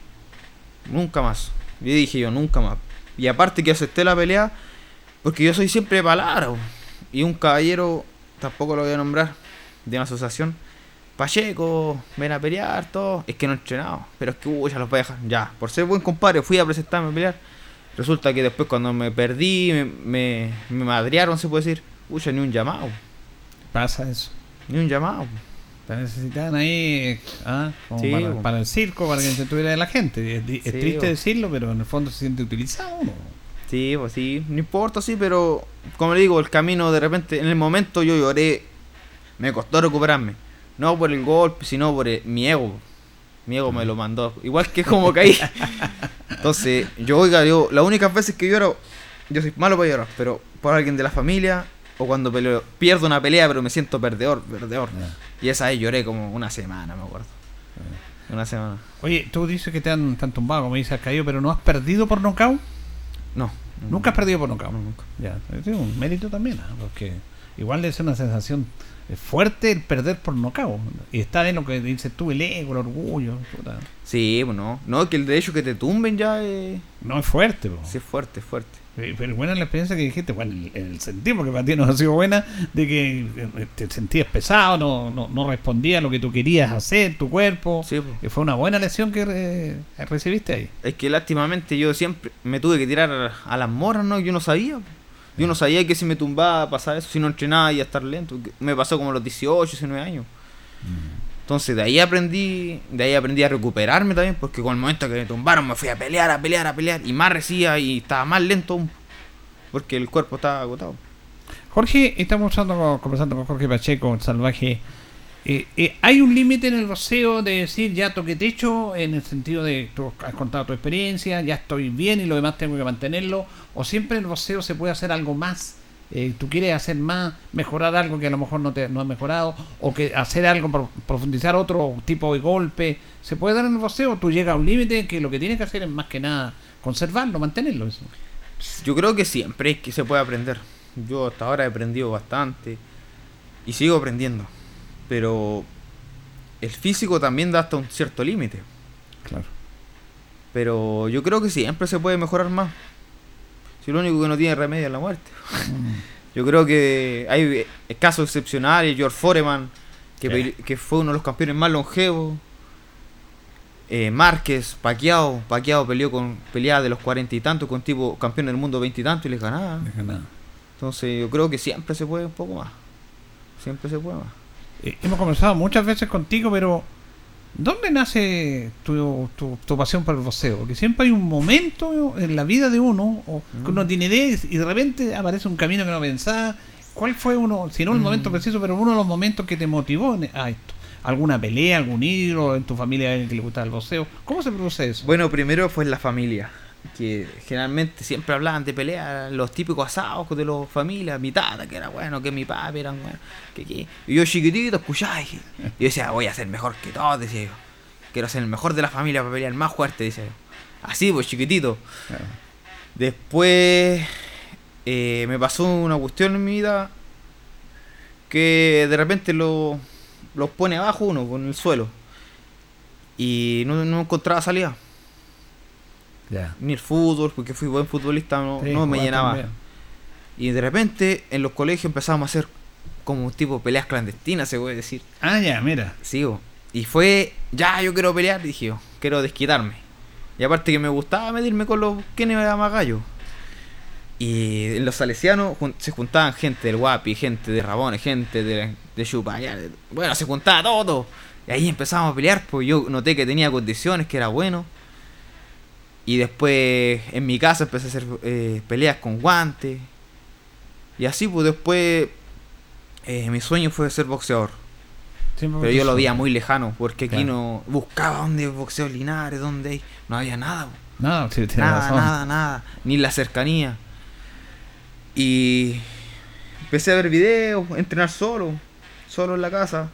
Nunca más. Yo dije yo, nunca más. Y aparte que acepté la pelea, porque yo soy siempre de palabra. Y un caballero, tampoco lo voy a nombrar, de una asociación. Pacheco, ven a pelear, todo. Es que no he entrenado. Pero es que, uy, ya los voy a dejar. Ya, por ser buen compadre, fui a presentarme a pelear. Resulta que después cuando me perdí, me, me, me madrearon, se puede decir. Uy, ya ni un llamado. Pasa eso. Ni un llamado. Te necesitan ahí, ¿ah? Como Sí, para, el circo, para que se tuviera de la gente. Es, di- es Sí, triste decirlo, pero en el fondo se siente utilizado. ¿no? Sí, pues sí, no importa, sí, pero como le digo, el camino de repente, en el momento yo lloré, me costó recuperarme. No por el golpe, sino por el- mi ego. Mi ego me lo mandó. Igual que como caí. <laughs> Entonces, yo, oiga, yo, las únicas veces que lloro, yo soy malo para llorar, pero por alguien de la familia, o cuando peleo, pierdo una pelea, pero me siento perdedor, perdedor. Y esa vez lloré como una semana, me acuerdo. Una semana. Oye, tú dices que te han, te han tumbado, como dices, has caído, pero no has perdido por nocaut. No. Nunca has perdido por nocaut. No, nunca. Ya, es un mérito también, ¿ah? porque igual debe ser una sensación fuerte el perder por nocaut. Y está en lo que dices tú, el ego, el orgullo. puta. Sí, pues no. Que el derecho que te tumben ya es... No es fuerte, po. Sí, es fuerte, es fuerte. Eh, Pero buena la experiencia que dijiste, bueno, en el sentido, porque para ti no ha sido buena, de que eh, te sentías pesado, no, no, no respondía a lo que tú querías hacer, tu cuerpo. Sí, po. Eh, Fue una buena lesión que eh, recibiste ahí. Es que lástimamente yo siempre me tuve que tirar a las morras, ¿no? Yo no sabía. Yo no sabía que si me tumbaba pasaba eso, si no entrenaba iba a estar lento. Me pasó como a los 18, 19 años. Entonces de ahí aprendí, de ahí aprendí a recuperarme también, porque con el momento que me tumbaron me fui a pelear, a pelear, a pelear, y más recía y estaba más lento porque el cuerpo estaba agotado. Jorge, estamos conversando con Jorge Pacheco, el salvaje. Eh, eh, ¿Hay un límite en el boxeo de decir ya toqué techo en el sentido de tú has contado tu experiencia, ya estoy bien y lo demás tengo que mantenerlo? ¿O siempre el boxeo se puede hacer algo más? Eh, ¿Tú quieres hacer más, mejorar algo que a lo mejor no, te, no has mejorado? ¿O que hacer algo, pro- profundizar otro tipo de golpe? ¿Se puede dar en el boxeo? ¿Tú llegas a un límite que lo que tienes que hacer es más que nada conservarlo, mantenerlo? Eso. Yo creo que siempre es que se puede aprender. Yo hasta ahora he aprendido bastante y sigo aprendiendo, pero el físico también da hasta un cierto límite. Claro. Pero yo creo que siempre se puede mejorar más. Si lo único que no tiene remedio es la muerte. <laughs> Yo creo que hay casos excepcionales. George Foreman, que, que fue uno de los campeones más longevos. Eh, Márquez, Paquiao. Paquiao peleó con peleaba de los cuarenta y tantos con tipo campeón del mundo veinte y tantos y les ganaba. Deja nada. Entonces yo creo que siempre se puede un poco más. Siempre se puede más. Eh, hemos conversado muchas veces contigo, pero ¿dónde nace tu, tu, tu pasión por el boxeo? Porque siempre hay un momento en la vida de uno o que uno tiene ideas y de repente aparece un camino que no pensaba. ¿Cuál fue uno, si no el momento preciso, pero uno de los momentos que te motivó a esto? ¿Alguna pelea, algún ídolo en tu familia que le gustaba el boxeo? ¿Cómo se produce eso? Bueno, primero fue en la familia. Que generalmente siempre hablaban de peleas, los típicos asados de los familias, mi tata, que era bueno, que mi papi era bueno, que, que- Y yo chiquitito escuchaba y y yo decía, voy a ser mejor que todos, decía yo. Quiero ser el mejor de la familia para pelear más fuerte, decía yo. Así, pues chiquitito. Claro. Después eh, me pasó una cuestión en mi vida que de repente lo, los pone abajo uno, con el suelo. Y no, no encontraba salida. Ya. Ni el fútbol, porque fui buen futbolista, no, Sí, no me llenaba. Y de repente en los colegios empezamos a hacer como tipo peleas clandestinas, se puede decir. Ah, ya, mira. Sí, bo. y fue, ya yo quiero pelear, dije yo, quiero desquitarme. Y aparte que me gustaba medirme con los que era más gallo. Y en los salesianos jun- se juntaban gente del Guapi, gente de Rabones, gente de, de Chupa. ya, de- Bueno, se juntaba todo. Y ahí empezamos a pelear, pues yo noté que tenía condiciones, que era bueno. Y después en mi casa empecé a hacer eh, peleas con guantes. Y así, pues después eh, mi sueño fue ser boxeador. Siempre Pero yo lo veía muy lejano, porque aquí Claro. no buscaba dónde boxeo Linares, dónde hay. No había nada, po. No, sí, tienes nada, razón. nada, nada, ni la cercanía. Y empecé a ver videos, a entrenar solo, solo en la casa.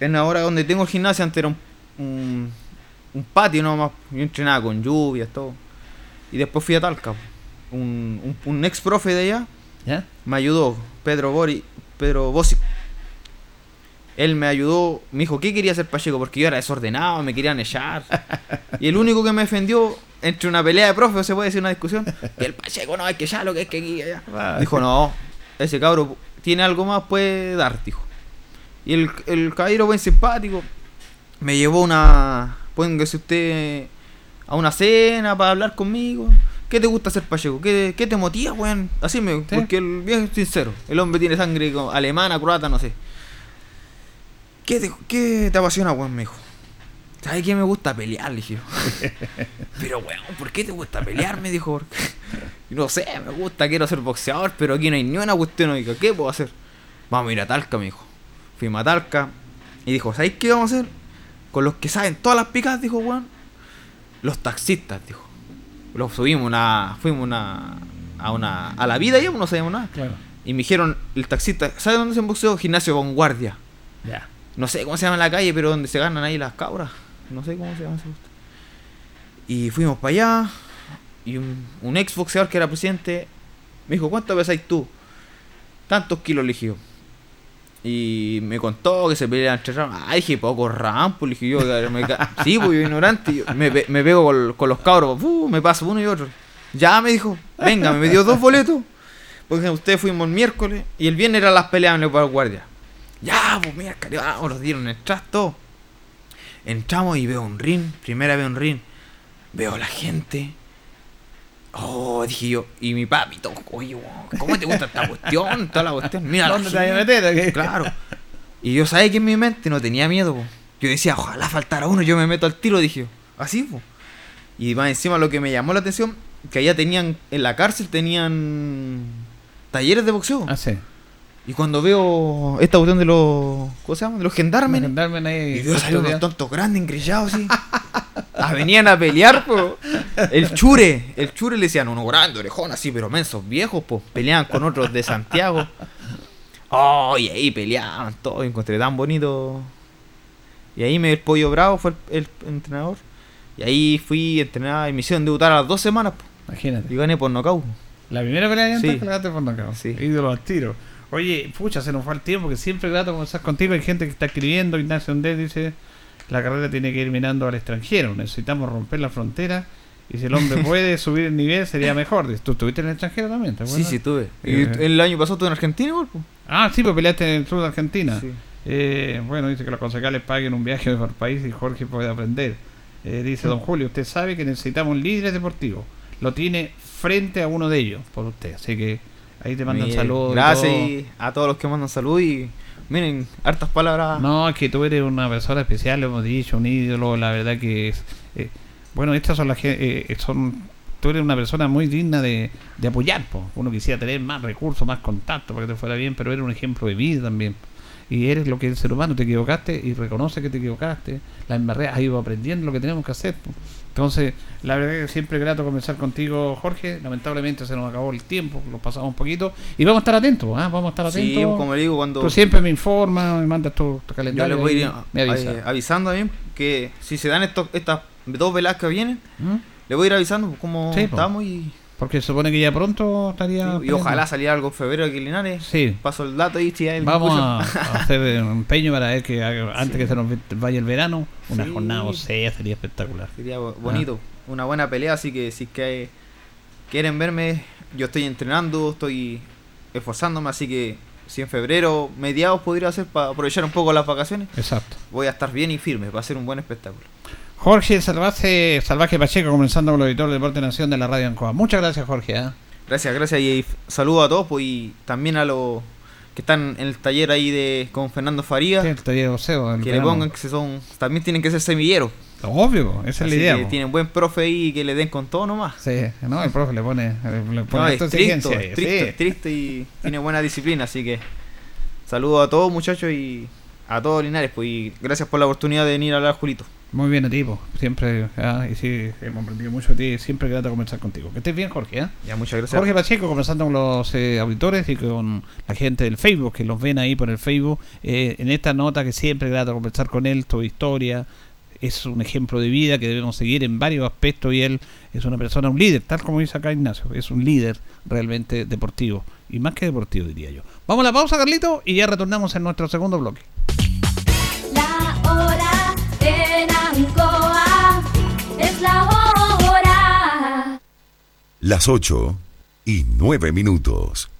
En ahora donde tengo el gimnasio antes era un, un, un patio nomás, yo entrenaba con lluvias, todo. Y después fui a Talca. Un, un, un ex profe de allá ¿Ya? me ayudó, Pedro Bori, Pedro Bosic. Él me ayudó, me dijo, ¿qué quería hacer Pacheco? Porque yo era desordenado, me querían echar. y el único que me defendió entre una pelea de profe, o se puede decir una discusión, que el Pacheco no, hay que echarlo, que es que aquí allá. Dijo, no, ese cabro tiene algo más, puede dar, dijo. Y el, el caballero buen simpático me llevó una, póngase usted a una cena para hablar conmigo. ¿Qué te gusta hacer, Pacheco? ¿Qué, qué te motiva, weón? Así me, Sí. porque el viejo es sincero. El hombre tiene sangre como alemana, croata, no sé. ¿Qué te, qué te apasiona, weón? Me dijo. ¿Sabes qué me gusta pelear? Le dije yo. <laughs> pero, weón, ¿por qué te gusta pelear? Me dijo. "Porque- <laughs> No sé, me gusta, quiero ser boxeador, pero aquí no hay ni una cuestión. Oiga, ¿qué puedo hacer? Vamos a ir a Talca, me dijo. Fuimos a Talca y dijo, ¿sabéis qué vamos a hacer? Con los que saben todas las picadas, dijo Juan. Los taxistas, dijo. Los subimos una. Fuimos una. A una. A la vida ya, pues, no sabíamos nada. Claro. Y me dijeron, el taxista, ¿sabe dónde se boxeo? Gimnasio Vanguardia. Ya. No sé cómo se llama en la calle, pero donde se ganan ahí las cabras. No sé cómo se llama. Y fuimos para allá. Y un, un ex boxeador que era presidente me dijo, ¿cuánto pesáis tú? Tantos kilos, yo. Y me contó que se pelean entre ramos. Ah, dije, poco rampo, le dije yo. sí, pues yo ignorante. yo me, pe- pego con, los cabros, ¡fu! me paso uno y otro. Ya me dijo, venga, me dio dos boletos. Porque ustedes fuimos el miércoles y el viernes eran las peleas en el guardia. Ya, pues miércoles, vamos, nos dieron el trasto. Entramos y veo un ring, primera vez un ring. Veo la gente. Oh, dije yo, y mi papi, todo, oye, ¿cómo te gusta esta cuestión? Toda la cuestión, mira. ¿Dónde te vas a meter? Claro. Y yo sabía que en mi mente no tenía miedo, Yo decía, ojalá faltara uno, yo me meto al tiro, dije. Así, po. Y más encima lo que me llamó la atención, que allá tenían, en la cárcel tenían talleres de boxeo. Ah, sí. Y cuando veo esta cuestión de los. ¿Cómo se llama? De los gendarmes. gendarmes ahí. Y veo salir unos tontos grandes, engrillados así. <laughs> <laughs> ah, venían a pelear, po. El chure. El chure le decían uno grande, orejón, así, pero mensos viejos, pues. Peleaban con otros de Santiago. Oh, y ahí peleaban todo. Encontré tan bonito. Y ahí me el pollo bravo fue el, entrenador. Y ahí fui a entrenar y me hicieron debutar a las dos semanas. Po. Imagínate. Y gané por nocaut. La primera pelea ya sí. ganaste por nocaut. Sí. Ídolo al tiro. Oye, pucha, se nos fue el tiempo, que siempre grato conversar contigo. Hay gente que está escribiendo, Ignacio Andés dice, la carrera tiene que ir mirando al extranjero, necesitamos romper la frontera. Y si el hombre <laughs> puede subir el nivel, sería mejor. ¿Tú estuviste en el extranjero también? ¿te sí, sí, estuve. ¿Y el año pasado estuve en Argentina? Ah, sí, pues peleaste en el sur de Argentina. Eh, bueno, dice que los concejales paguen un viaje por país y Jorge puede aprender. Eh, dice don Julio, usted sabe que necesitamos líderes deportivos. Lo tiene frente a uno de ellos, por usted. Así que Ahí te mandan saludos. Gracias a todos los que mandan saludos y miren, hartas palabras. No, es que tú eres una persona especial, hemos dicho, un ídolo, la verdad que es... Eh, bueno, estas son las eh, eh, son tú eres una persona muy digna de, de apoyar. Uno quisiera tener más recursos, más contacto para que te fuera bien, pero eres un ejemplo de vida también. Y eres lo que es el ser humano, te equivocaste y reconoce que te equivocaste. La embarré, has ido aprendiendo lo que tenemos que hacer. Entonces, la verdad es que siempre es grato conversar contigo, Jorge. Lamentablemente se nos acabó el tiempo, lo pasamos un poquito. Y vamos a estar atentos, ¿ah? vamos a estar atentos. Sí, como digo, cuando. Tú siempre me informas, me mandas tu, calendario. Yo le voy a ir eh, avisando también que si se dan estos, estas dos velas que vienen, ¿Mm? le voy a ir avisando cómo estamos y porque se supone que ya pronto estaría. y ojalá saliera algo en febrero aquí en Linares. Sí. Paso el dato y si Vamos a, <laughs> hacer un empeño para ver que antes que se nos vaya el verano, una jornada o sea sería espectacular. Sería bonito. Ah. Una buena pelea, así que si es que quieren verme, yo estoy entrenando, estoy esforzándome, así que si en febrero, mediados podría hacer para aprovechar un poco las vacaciones. Exacto. Voy a estar bien y firme para hacer un buen espectáculo. Jorge Salvaje, Salvaje Pacheco, comenzando con el editor de Deporte Nación de la Radio Ancoa. Muchas gracias, Jorge. ¿eh? Gracias, gracias y saludo a todos pues, y también a los que están en el taller ahí de con Fernando Faría. Sí, el taller de Que le pongan que son, también tienen que ser semilleros. Obvio, esa es la idea. Que tienen buen profe ahí que le den con todo nomás. Sí, no, el profe le pone, le pone no, es estricto, estricto, y tiene buena disciplina, así que saludo a todos muchachos y a todos Linares, pues y gracias por la oportunidad de venir a hablar, Julito. Muy bien, tipo. Siempre, ah, y sí, hemos aprendido mucho de ti. Siempre grato conversar contigo. Que estés bien, Jorge. ¿eh? Ya, muchas gracias. Jorge Pacheco, conversando con los eh, auditores y con la gente del Facebook, que los ven ahí por el Facebook. Eh, en esta nota que siempre grato conversar con él, tu historia. Es un ejemplo de vida que debemos seguir en varios aspectos y él es una persona, un líder, tal como dice acá Ignacio. Es un líder realmente deportivo. Y más que deportivo, diría yo. Vamos a la pausa, Carlito, y ya retornamos en nuestro segundo bloque. Las 8 y 9 minutos.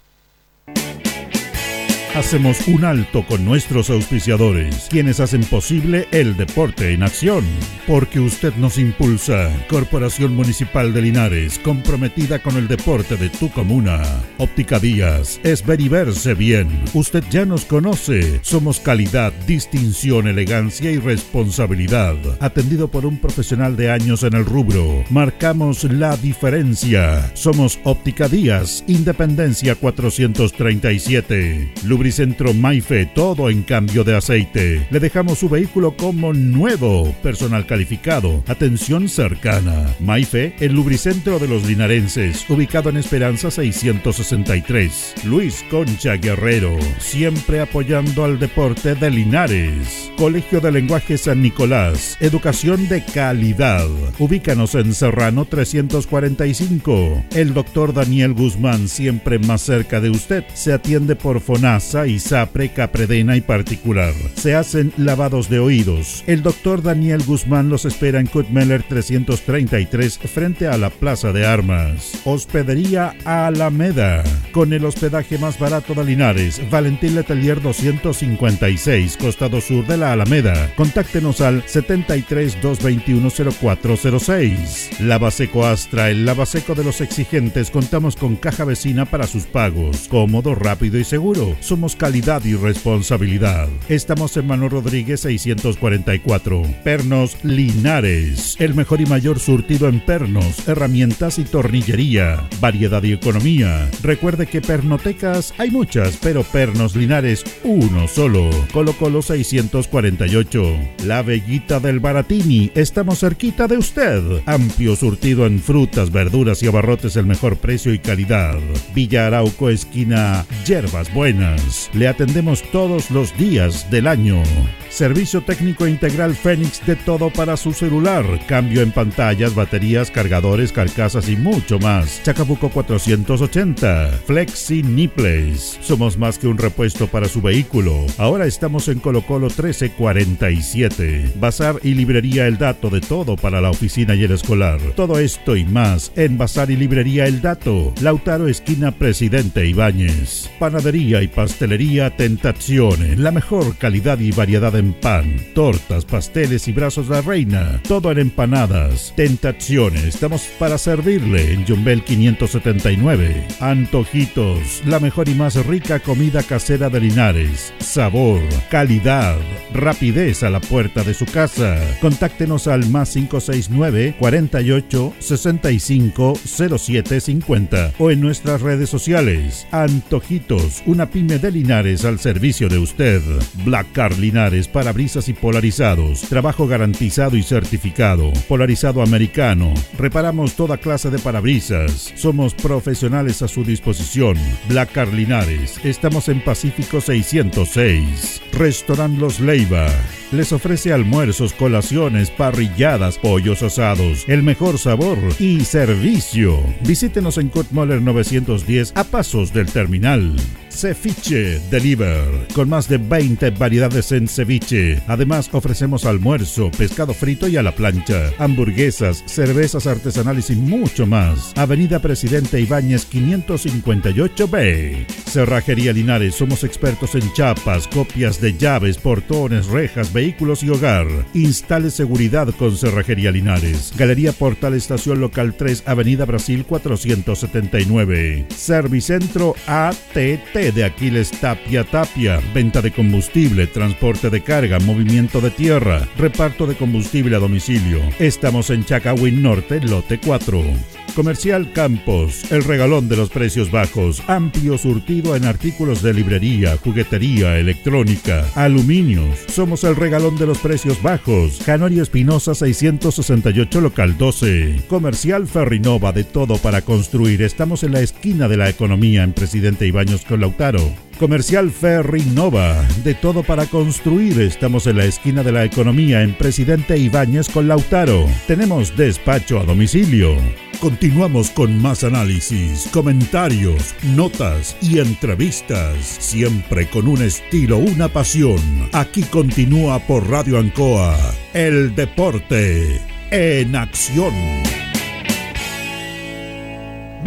Hacemos un alto con nuestros auspiciadores, quienes hacen posible el deporte en acción. Porque usted nos impulsa. Corporación Municipal de Linares, comprometida con el deporte de tu comuna. Óptica Díaz, es ver y verse bien. Usted ya nos conoce. Somos calidad, distinción, elegancia y responsabilidad. Atendido por un profesional de años en el rubro. Marcamos la diferencia. Somos Óptica Díaz, Independencia 437. Centro Maife, todo en cambio de aceite. Le dejamos su vehículo como nuevo, personal calificado, atención cercana. Maife, el lubricentro de los linarenses, ubicado en Esperanza 663. Luis Concha Guerrero, siempre apoyando al deporte de Linares. Colegio de Lenguaje San Nicolás, educación de calidad. Ubícanos en Serrano 345. El doctor Daniel Guzmán, siempre más cerca de usted, se atiende por FONAS Lasa y Sapre, Capredena y particular. Se hacen lavados de oídos. El doctor Daniel Guzmán los espera en Kutmeller 333 frente a la Plaza de Armas. Hospedería Alameda. Con el hospedaje más barato de Linares. Valentín Letelier 256, costado sur de la Alameda. Contáctenos al 73 221 0406. Lavaseco Astra, el lavaseco de los exigentes. Contamos con caja vecina para sus pagos. Cómodo, rápido y seguro. Calidad y responsabilidad. Estamos en Manuel Rodríguez 644. Pernos Linares. El mejor y mayor surtido en pernos, herramientas y tornillería. Variedad y economía. Recuerde que pernotecas hay muchas, pero pernos Linares uno solo. Colo Colo 648. La Bellita del Baratini. Estamos cerquita de usted. Amplio surtido en frutas, verduras y abarrotes el mejor precio y calidad. Villa Arauco, esquina Yerbas Buenas. Le atendemos todos los días del año. Servicio técnico integral Fénix de todo para su celular. Cambio en pantallas, baterías, cargadores, carcasas y mucho más. Chacabuco 480. Flexi Niples. Somos más que un repuesto para su vehículo. Ahora estamos en Colo Colo 1347. Bazar y librería El Dato de todo para la oficina y el escolar. Todo esto y más en Bazar y librería El Dato. Lautaro esquina Presidente Ibáñez. Panadería y pastelería Tentazione. La mejor calidad y variedad en pan, tortas, pasteles y brazos de la reina. Todo en empanadas. Tentazione. Estamos para servirle en Jumbel 579. Antojitos. La mejor y más rica comida casera de Linares. Sabor, calidad, rapidez a la puerta de su casa. Contáctenos al más 569 48 65 07 50 o en nuestras redes sociales. Antojitos, una pyme de Linares al servicio de usted. Black Car Linares, parabrisas y polarizados. Trabajo garantizado y certificado. Polarizado americano. Reparamos toda clase de parabrisas. Somos profesionales a su disposición. Black Car Linares. Estamos en Pacífico 606. Restaurant Los Leiva. Les ofrece almuerzos, colaciones, parrilladas, pollos asados, el mejor sabor y servicio. Visítenos en Kutmoller 910 a pasos del terminal. Ceviche Deliver, con más de 20 variedades en ceviche. Además, ofrecemos almuerzo, pescado frito y a la plancha, hamburguesas, cervezas artesanales y mucho más. Avenida Presidente Ibáñez 558B. Cerrajería Linares, somos expertos en chapas, copias de llaves, portones, rejas, vehículos y hogar. Instale seguridad con Cerrajería Linares. Galería Portal Estación Local 3, Avenida Brasil 479. Servicentro ATT de Aquiles Tapia Tapia. Venta de combustible, transporte de carga, movimiento de tierra, reparto de combustible a domicilio. Estamos en Chacawin Norte, lote 4. Comercial Campos, el regalón de los precios bajos, amplio surtido en artículos de librería, juguetería, electrónica, aluminios. Somos el regalón de los precios bajos. Canorio Espinosa 668 local 12. Comercial Ferrinova de todo para construir. Estamos en la esquina de la economía en Presidente Ibaños con Lautaro. Comercial Ferry Nova, de todo para construir. Estamos en la esquina de la economía en Presidente Ibáñez con Lautaro. Tenemos despacho a domicilio. Continuamos con más análisis, comentarios, notas y entrevistas, siempre con un estilo, una pasión. Aquí continúa por Radio Ancoa, el deporte en acción.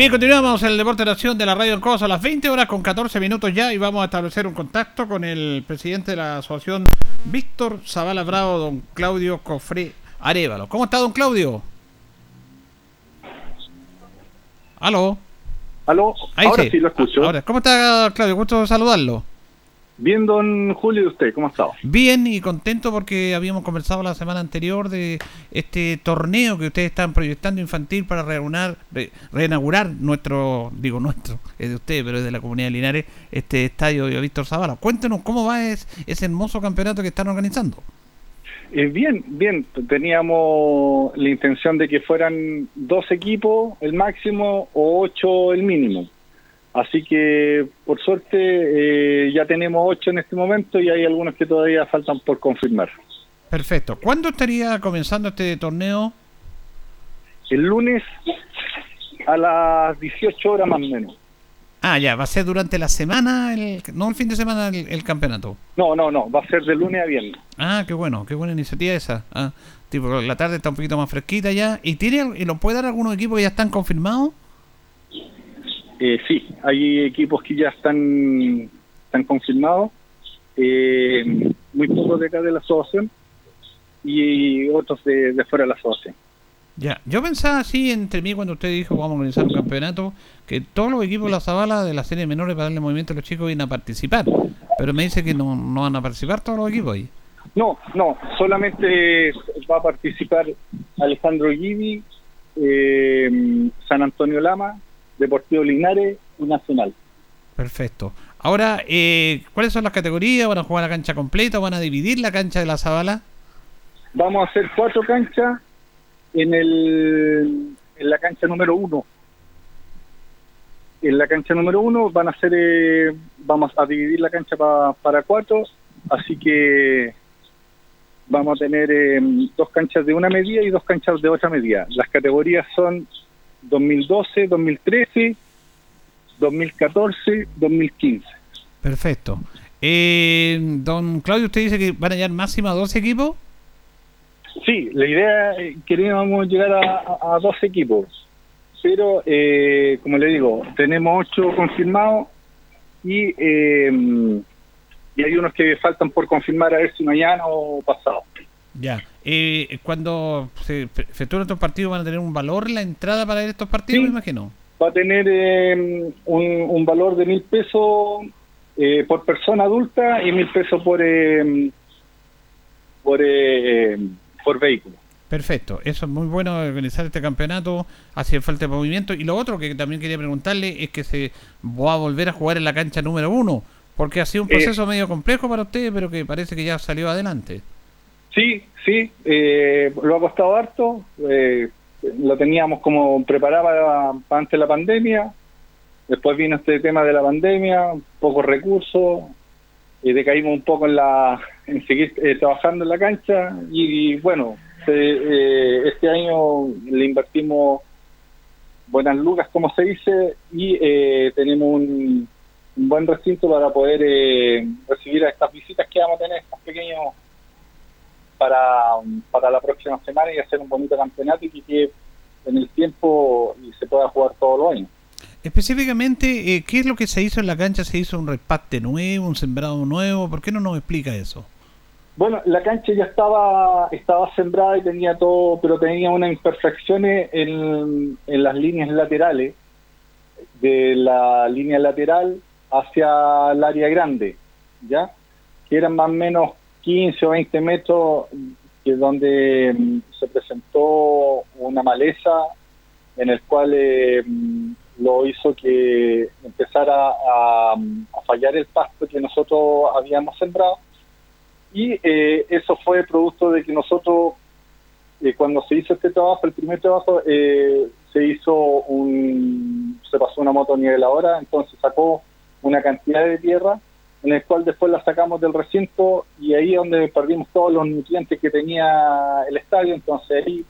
Bien, continuamos el Deporte de Acción de la Radio Ancoa a las 20 horas con 14 minutos ya y vamos a establecer un contacto con el presidente de la asociación Víctor Zavala Bravo, don Claudio Cofré Arevalo. ¿Cómo está, don Claudio? ¿Aló? ¿Aló? Ahí Ahora sí, lo escucho. Ahora, ¿Cómo está, Claudio? Gusto saludarlo. Bien, don Julio, ¿y usted? ¿Cómo ha estado? Bien y contento porque habíamos conversado la semana anterior de este torneo que ustedes están proyectando infantil para reunir, re- reinaugurar nuestro, digo nuestro, es de ustedes, pero es de la comunidad de Linares, este estadio de Víctor Zavala. Cuéntenos cómo va es- ese hermoso campeonato que están organizando. Eh, bien, bien. Teníamos la intención de que fueran dos equipos el máximo o ocho el mínimo. Así que, por suerte, eh, ya tenemos ocho en este momento y hay algunos que todavía faltan por confirmar. Perfecto. ¿Cuándo estaría comenzando este torneo? El lunes a las 18 horas más o menos. Ah, ya, va a ser durante la semana, el, no el fin de semana el, el campeonato. No, no, no, va a ser de lunes a viernes. Ah, qué bueno, qué buena iniciativa esa. Ah, tipo, la tarde está un poquito más fresquita ya. ¿Y tiene y lo puede dar algunos equipos que ya están confirmados? Eh, sí, hay equipos que ya están, están confirmados, eh, muy pocos de acá de la asociación y otros de, de fuera de la asociación. Ya, yo pensaba así entre mí cuando usted dijo vamos a organizar un campeonato, que todos los equipos de la Zabala de la serie menores para darle movimiento a los chicos iban a participar. Pero me dice que no, no van a participar todos los equipos ahí. No, no, solamente va a participar Alejandro Gibi, eh, San Antonio Lama, Deportivo Linares y Nacional. Perfecto. Ahora, eh, ¿cuáles son las categorías? ¿Van a jugar la cancha completa van a dividir la cancha de la Zabala? Vamos a hacer cuatro canchas en, el, en la cancha número uno. En la cancha número uno van a ser, eh, vamos a dividir la cancha pa- para cuatro, así que vamos a tener eh, dos canchas de una medida y dos canchas de otra medida. Las categorías son 2012, 2013, 2014, 2015. Perfecto. Eh, don Claudio, usted dice que van a llegar máximo a 12 equipos. Sí, la idea eh, queríamos llegar a, a, a dos equipos, pero eh, como le digo, tenemos ocho confirmados y, eh, y hay unos que faltan por confirmar a ver si mañana o pasado. Ya. Eh, cuando se fe- efectúen estos partidos, ¿van a tener un valor la entrada para ver estos partidos? Sí. Me imagino. Va a tener eh, un, un valor de mil pesos eh, por persona adulta y mil pesos por eh, por eh, por vehículo. Perfecto, eso es muy bueno organizar este campeonato, hace falta movimiento. Y lo otro que también quería preguntarle es que se va a volver a jugar en la cancha número uno, porque ha sido un proceso medio complejo para ustedes, pero que parece que ya salió adelante. Sí, sí, eh, lo ha costado harto. Eh, lo teníamos como preparado para, para antes de la pandemia. Después vino este tema de la pandemia, pocos recursos, y decaímos un poco en la en seguir eh, trabajando en la cancha. Y, bueno, eh, este año le invertimos buenas lucas, como se dice, y eh, tenemos un, un buen recinto para poder eh, recibir a estas visitas que vamos a tener, estos pequeños para, para la próxima semana y hacer un bonito campeonato y que quede en el tiempo y se pueda jugar todos los años. Específicamente, eh, ¿qué es lo que se hizo en la cancha? ¿Se hizo un repaste nuevo, un sembrado nuevo? ¿Por qué no nos explica eso? Bueno, la cancha ya estaba estaba sembrada y tenía todo, pero tenía unas imperfecciones en, en las líneas laterales, de la línea lateral hacia el área grande, ¿ya? Que eran más o menos 15 o 20 metros, que donde mm, se presentó una maleza en el cual eh, mm, lo hizo que empezara a, a fallar el pasto que nosotros habíamos sembrado. Y eh, eso fue producto de que nosotros eh, cuando se hizo este trabajo el primer trabajo eh, se hizo un se pasó una motoniveladora entonces sacó una cantidad de tierra en el cual después la sacamos del recinto y ahí es donde perdimos todos los nutrientes que tenía el estadio. Entonces ahí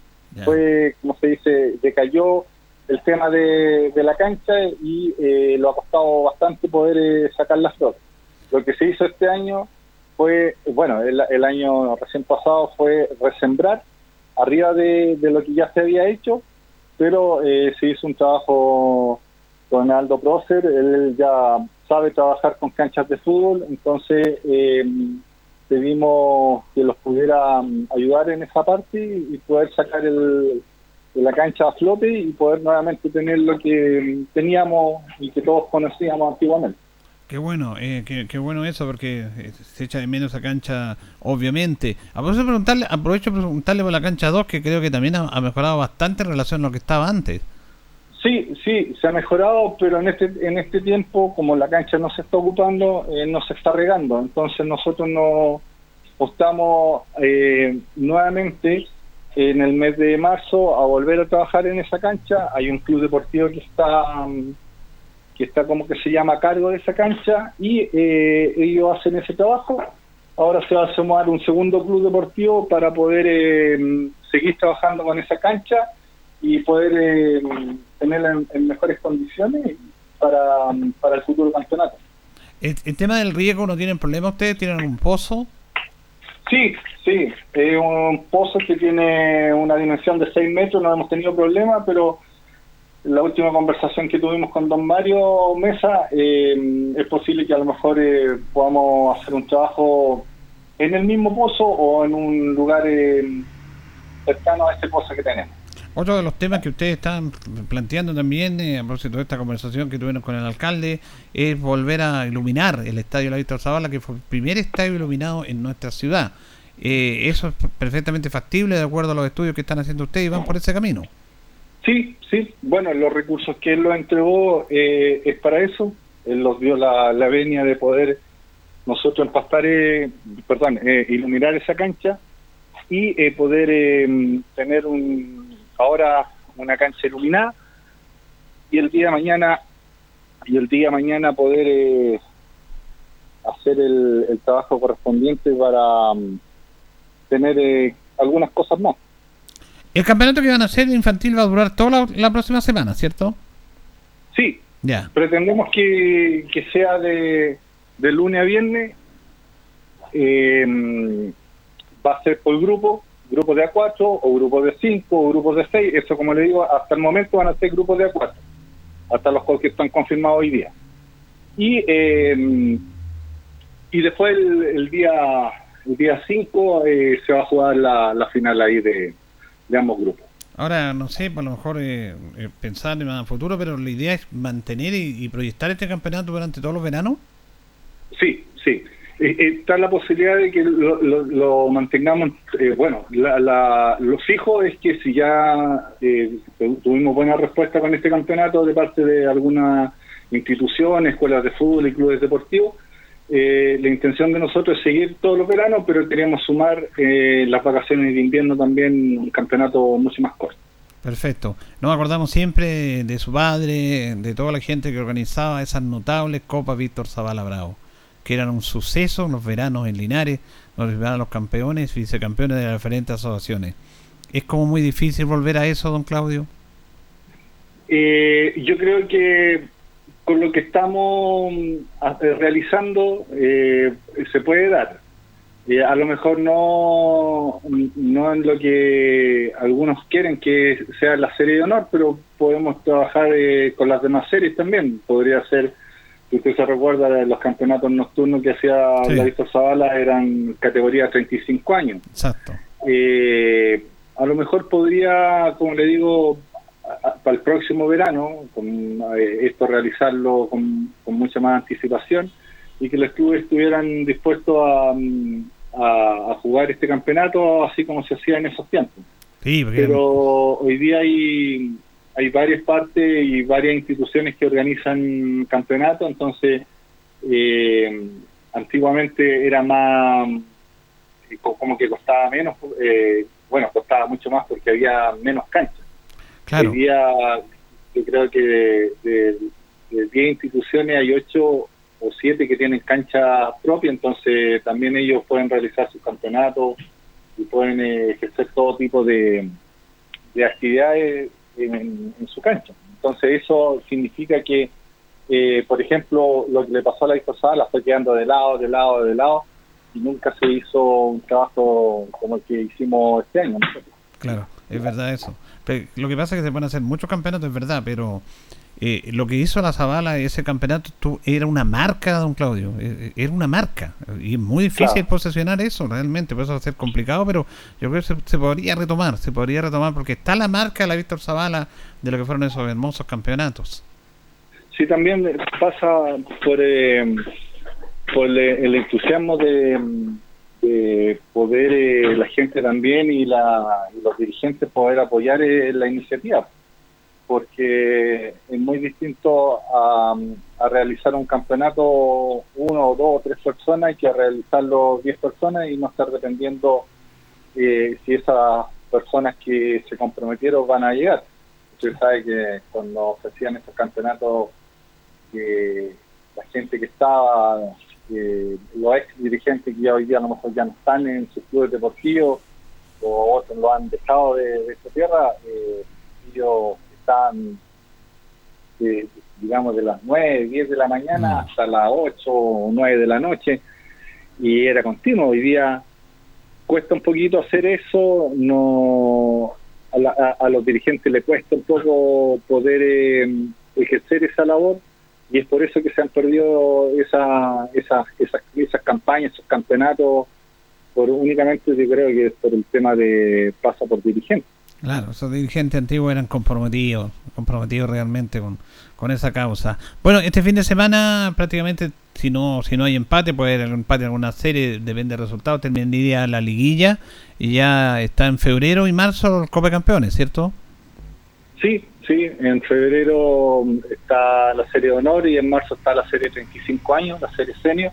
fue como se dice decayó el tema de, de la cancha y eh, lo ha costado bastante poder eh, sacar las flores lo que se hizo este año fue, bueno, el, el año recién pasado fue resembrar arriba de, de lo que ya se había hecho, pero eh, se hizo un trabajo con Aldo Prócer, él ya sabe trabajar con canchas de fútbol, entonces eh, pedimos que los pudiera mm, ayudar en esa parte y, poder sacar el, la cancha a flote y poder nuevamente tener lo que teníamos y que todos conocíamos antiguamente. Qué bueno, eh, qué, qué bueno eso, porque eh, se echa de menos esa cancha, obviamente. Aprovecho de preguntarle, aprovecho de preguntarle por la cancha 2, que creo que también ha mejorado bastante en relación a lo que estaba antes. Sí, sí, se ha mejorado, pero en este en este tiempo, como la cancha no se está ocupando, eh, no se está regando. Entonces nosotros nos optamos eh, nuevamente en el mes de marzo a volver a trabajar en esa cancha. Hay un club deportivo que está mm, que está como que se llama a cargo de esa cancha y eh, ellos hacen ese trabajo. Ahora se va a sumar un segundo club deportivo para poder eh, seguir trabajando con esa cancha y poder eh, tenerla en, en mejores condiciones para, para el futuro campeonato. El, el tema del riego, ¿no tienen problema ustedes? ¿Tienen algún pozo? Sí, sí, es un pozo que tiene una dimensión de 6 metros, no hemos tenido problema, pero la última conversación que tuvimos con don Mario Mesa, eh, es posible que a lo mejor eh, podamos hacer un trabajo en el mismo pozo o en un lugar eh, cercano a ese pozo que tenemos. Otro de los temas que ustedes están planteando también, eh, a propósito de esta conversación que tuvieron con el alcalde, es volver a iluminar el estadio La Víctor Zavala, que fue el primer estadio iluminado en nuestra ciudad. Eh, eso es perfectamente factible de acuerdo a los estudios que están haciendo ustedes y van por ese camino. Sí, sí, bueno, los recursos que él lo entregó eh, es para eso, él nos dio la, venia de poder nosotros empastar, eh, perdón, eh, iluminar esa cancha y poder tener un ahora una cancha iluminada y el día de mañana y el día de mañana poder eh, hacer el, el trabajo correspondiente para mm, tener eh, algunas cosas más. El campeonato que van a hacer infantil va a durar toda la, la próxima semana, ¿cierto? Sí, Ya. pretendemos que, que sea de, de lunes a viernes. Eh, va a ser por grupo, grupos de A4 o grupos de 5 o grupos de 6. Eso, como le digo, hasta el momento van a ser grupos de A4, hasta los que están confirmados hoy día. Y eh, y después el, el día el día 5 eh, se va a jugar la, la final ahí de, de ambos grupos. Ahora, no sé, a lo mejor eh, eh, pensar en el futuro, pero la idea es mantener y, y proyectar este campeonato durante todos los veranos. Sí, sí. Eh, eh, está la posibilidad de que lo, mantengamos. eh, bueno, la, la- lo fijo es que si ya tu- tuvimos buena respuesta con este campeonato de parte de algunas instituciones, escuelas de fútbol y clubes deportivos, la intención de nosotros es seguir todos los veranos, pero queremos sumar las vacaciones de invierno también un campeonato mucho más corto. Perfecto. Nos acordamos siempre de su padre, de toda la gente que organizaba esas notables Copas Víctor Zavala Bravo, que eran un suceso los veranos en Linares, donde iban los campeones, vicecampeones de las diferentes asociaciones. Es como muy difícil volver a eso, don Claudio. Eh, yo creo que con lo que estamos mm, eh, realizando eh, se puede dar. Eh, a lo mejor no, no en lo que algunos quieren que sea la serie de honor, pero podemos trabajar eh, con las demás series también. Podría ser, si usted se recuerda, de los campeonatos nocturnos que hacía Sí. la Víctor Zavala eran categoría 35 años. Exacto. Eh, a lo mejor podría, como le digo, para el próximo verano, con, eh, esto realizarlo con, con mucha más anticipación y que los clubes estuvieran dispuestos a, mm, a, a jugar este campeonato así como se hacía en esos tiempos. Sí, porque Pero hoy día hay, hay varias partes y varias instituciones que organizan campeonatos, entonces eh, antiguamente era más, eh, co- como que costaba menos, eh, bueno, costaba mucho más porque había menos canchas. claro, Hoy día yo creo que de, de, de 10 instituciones hay 8 o 7 que tienen cancha propia, entonces también ellos pueden realizar sus campeonatos y pueden eh, ejercer todo tipo de, de actividades en, su cancha. Entonces eso significa que, eh, por ejemplo, lo que le pasó a la Víctor la fue quedando de lado, de lado, de lado, y nunca se hizo un trabajo como el que hicimos este año. ¿no? claro, es verdad eso. Pero lo que pasa es que se pueden hacer muchos campeonatos, es verdad, pero eh, lo que hizo la Zavala, ese campeonato, tú- era una marca, don Claudio, eh, era una marca. Y es muy difícil Claro. posesionar eso, realmente, por eso va a ser complicado, pero yo creo que se, se podría retomar, se podría retomar, porque está la marca de la Víctor Zavala de lo que fueron esos hermosos campeonatos. Sí, también pasa por, eh, por el entusiasmo de, de poder eh, la gente también y, la, los dirigentes poder apoyar eh, la iniciativa, porque es muy distinto a, realizar un campeonato uno o dos o tres personas que a realizarlo diez personas y no estar dependiendo eh, si esas personas que se comprometieron van a llegar. Usted sabe que cuando se hacían estos campeonatos la gente que estaba, los ex dirigentes que hoy día a lo mejor ya no están en sus clubes deportivos o otros lo han dejado de, de esta tierra, eh, ellos están eh, digamos, de las 9, 10 de la mañana Mm. hasta las 8 o 9 de la noche, y era continuo. Hoy día cuesta un poquito hacer eso, no a, la- a- a los dirigentes le cuesta un poco poder eh, ejercer esa labor y es por eso que se han perdido esa, esas, esas, esas campañas, esos campeonatos, por únicamente yo creo que es por el tema de pasa por dirigente. Claro, esos dirigentes antiguos eran comprometidos, comprometidos realmente con, con esa causa. Bueno, este fin de semana prácticamente, si no si no hay empate, puede haber empate en alguna serie, depende del resultado, terminaría la liguilla y ya está en febrero y marzo el Copa de Campeones, ¿cierto? Sí, sí, en febrero está la serie de honor y en marzo está la serie 35 años, la serie senior.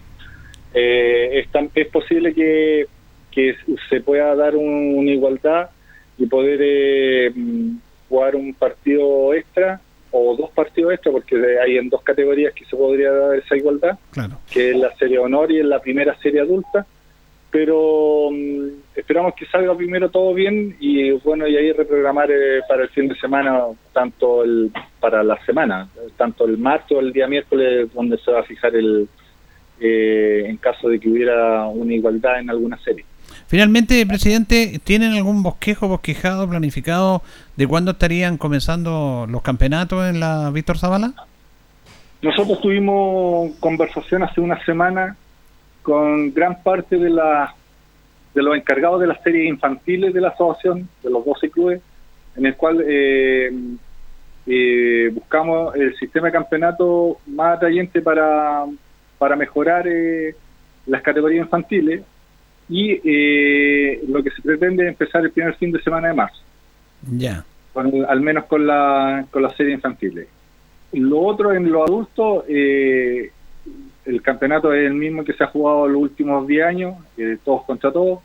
Eh, es, tan- es posible que, que se pueda dar un- una igualdad y poder eh, jugar un partido extra o dos partidos extra, porque hay en dos categorías que se podría dar esa igualdad, Claro. que es la serie honor y es la primera serie adulta. Pero mm, esperamos que salga primero todo bien y bueno, y ahí reprogramar eh, para el fin de semana, tanto el para la semana, tanto el martes o el día miércoles, donde se va a fijar el eh, en caso de que hubiera una igualdad en alguna serie. Finalmente, presidente, ¿tienen algún bosquejo, bosquejado, planificado de cuándo estarían comenzando los campeonatos en la Víctor Zavala? Nosotros tuvimos conversación hace una semana con gran parte de la de los encargados de las series infantiles de la asociación, de los 12 clubes, en el cual eh, eh, buscamos el sistema de campeonato más atrayente para, para mejorar eh, las categorías infantiles y eh, lo que se pretende es empezar el primer fin de semana de marzo Ya. con- al menos con la, con las series infantiles. Lo otro en los adultos, eh, el campeonato es el mismo que se ha jugado los últimos 10 años, eh, todos contra todos,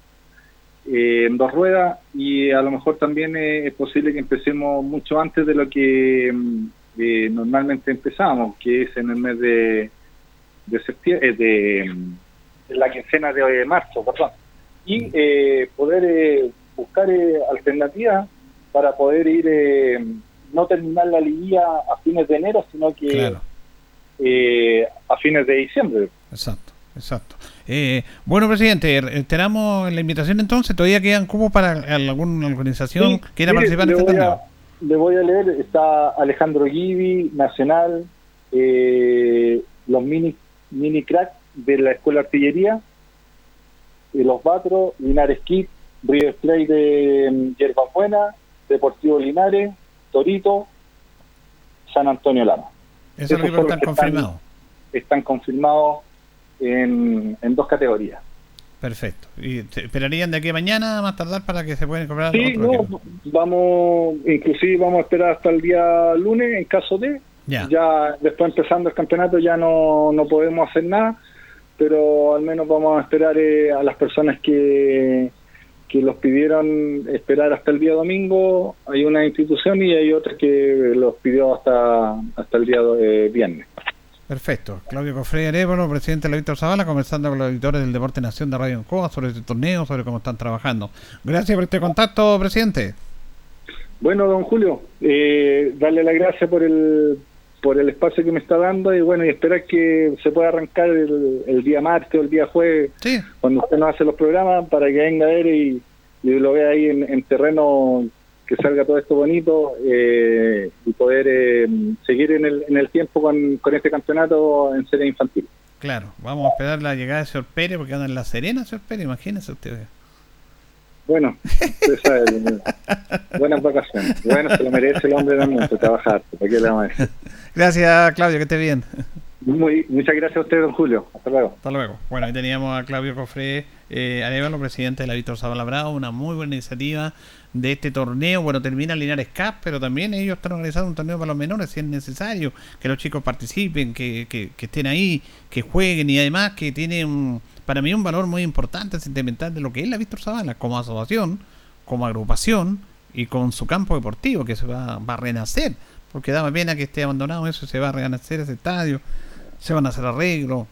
eh, en dos ruedas, y a lo mejor también eh, es posible que empecemos mucho antes de lo que mm, normalmente empezamos, que es en el mes de, de septiembre, de, mm, en la quincena de marzo, perdón, y eh, poder eh, buscar eh, alternativas para poder ir, eh, no terminar la liguilla a fines de enero, sino que Claro. eh, a fines de diciembre. Exacto, exacto. Eh, bueno, presidente, reiteramos la invitación entonces. ¿Todavía quedan cupos para alguna organización Sí, que quiera mire, participar en este torneo? Le voy a leer, está Alejandro Gibi, Nacional, eh, los mini, mini crack de la Escuela de Artillería, los Batros, Linares Kid, River Plate de mm, Yerba Buena, Deportivo Linares, Torito, San Antonio Lama. Esos esos están confirmados. Están confirmados en, en dos categorías. Perfecto. ¿Y te esperarían de aquí a mañana más tardar para que se puedan comprar Sí, otro no, equipo? vamos, inclusive vamos a esperar hasta el día lunes en caso de, Ya. ya después empezando el campeonato ya no, no podemos hacer nada, pero al menos vamos a esperar eh, a las personas que, que los pidieron esperar hasta el día domingo. Hay una institución y hay otra que los pidió hasta, hasta el día eh, viernes. Perfecto. Claudio Cofrey Arevalo, presidente de la Víctor Zavala, conversando con los editores del Deporte Nación de Radio Encoa sobre este torneo, sobre cómo están trabajando. Gracias por este contacto, presidente. Bueno, don Julio, eh, darle las gracias por el por el espacio que me está dando y bueno, y esperar que se pueda arrancar el, el día martes o el día jueves Sí, cuando usted nos hace los programas para que venga a ver y, y lo vea ahí en, en terreno que salga todo esto bonito eh, y poder eh, seguir en el, en el tiempo con, con este campeonato en serie infantil. claro. Vamos a esperar la llegada de señor Pérez porque anda en La Serena, señor Pérez, imagínese usted. Bueno, usted sabe, <laughs> buenas vacaciones. Bueno, se lo merece el hombre también, por trabajar. ¿Para qué le vamos a decir? Gracias, Claudio, que esté bien. Muy, muchas gracias a usted, don Julio. Hasta luego. Hasta luego. Bueno, ahí teníamos a Claudio Cofré eh, Arevalo, presidente de la Víctor Zavala Bravo, una muy buena iniciativa de este torneo. Bueno, termina Linares Cup, pero también ellos están organizando un torneo para los menores si es necesario, que los chicos participen, que, que, estén ahí, que jueguen. Y además que tiene un, para mí un valor muy importante, sentimental de lo que es la Víctor Zavala como asociación, como agrupación y con su campo deportivo que se va, va a renacer, porque da pena que esté abandonado eso, se va a renacer ese estadio, se van a hacer arreglos,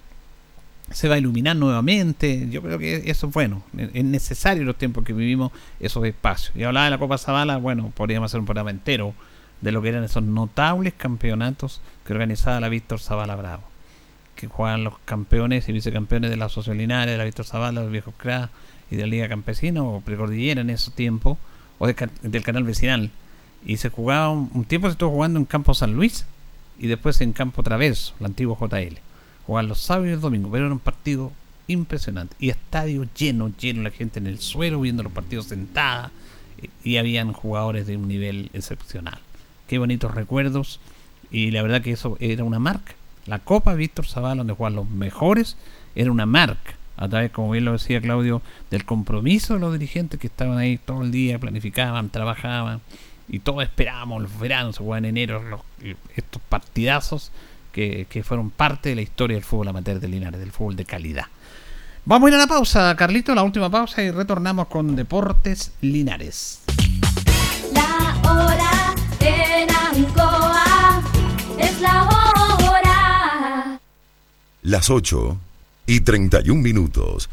se va a iluminar nuevamente. Yo creo que eso es bueno. Es necesario en los tiempos que vivimos esos espacios. Y hablaba de la Copa Zavala, bueno, podríamos hacer un programa entero de lo que eran esos notables campeonatos que organizaba la Víctor Zavala Bravo. Que jugaban los campeones y vicecampeones de la Asociación Linares, de la Víctor Zavala, los viejos CRA y de la Liga Campesina o Precordillera en esos tiempos, o de del canal vecinal. Y se jugaba un, un tiempo se estuvo jugando en Campo San Luis y después en Campo Traverso, el antiguo JL. Jugaban los sábados y los domingos, pero era un partido impresionante. Y estadio lleno, lleno, la gente en el suelo viendo los partidos sentada. Y, y habían jugadores de un nivel excepcional. Qué bonitos recuerdos. Y la verdad que eso era una marca. La Copa Víctor Zavala, donde jugaban los mejores, era una marca. A través, como bien lo decía Claudio, del compromiso de los dirigentes que estaban ahí todo el día, planificaban, trabajaban. Y todos esperábamos los veranos, se jugaban en enero, los- estos partidazos que, que fueron parte de la historia del fútbol amateur de Linares, del fútbol de calidad. Vamos a ir a la pausa, Carlito, la última pausa y retornamos con Deportes Linares. La hora en Ancoa es la hora. Las 8 y 31 minutos.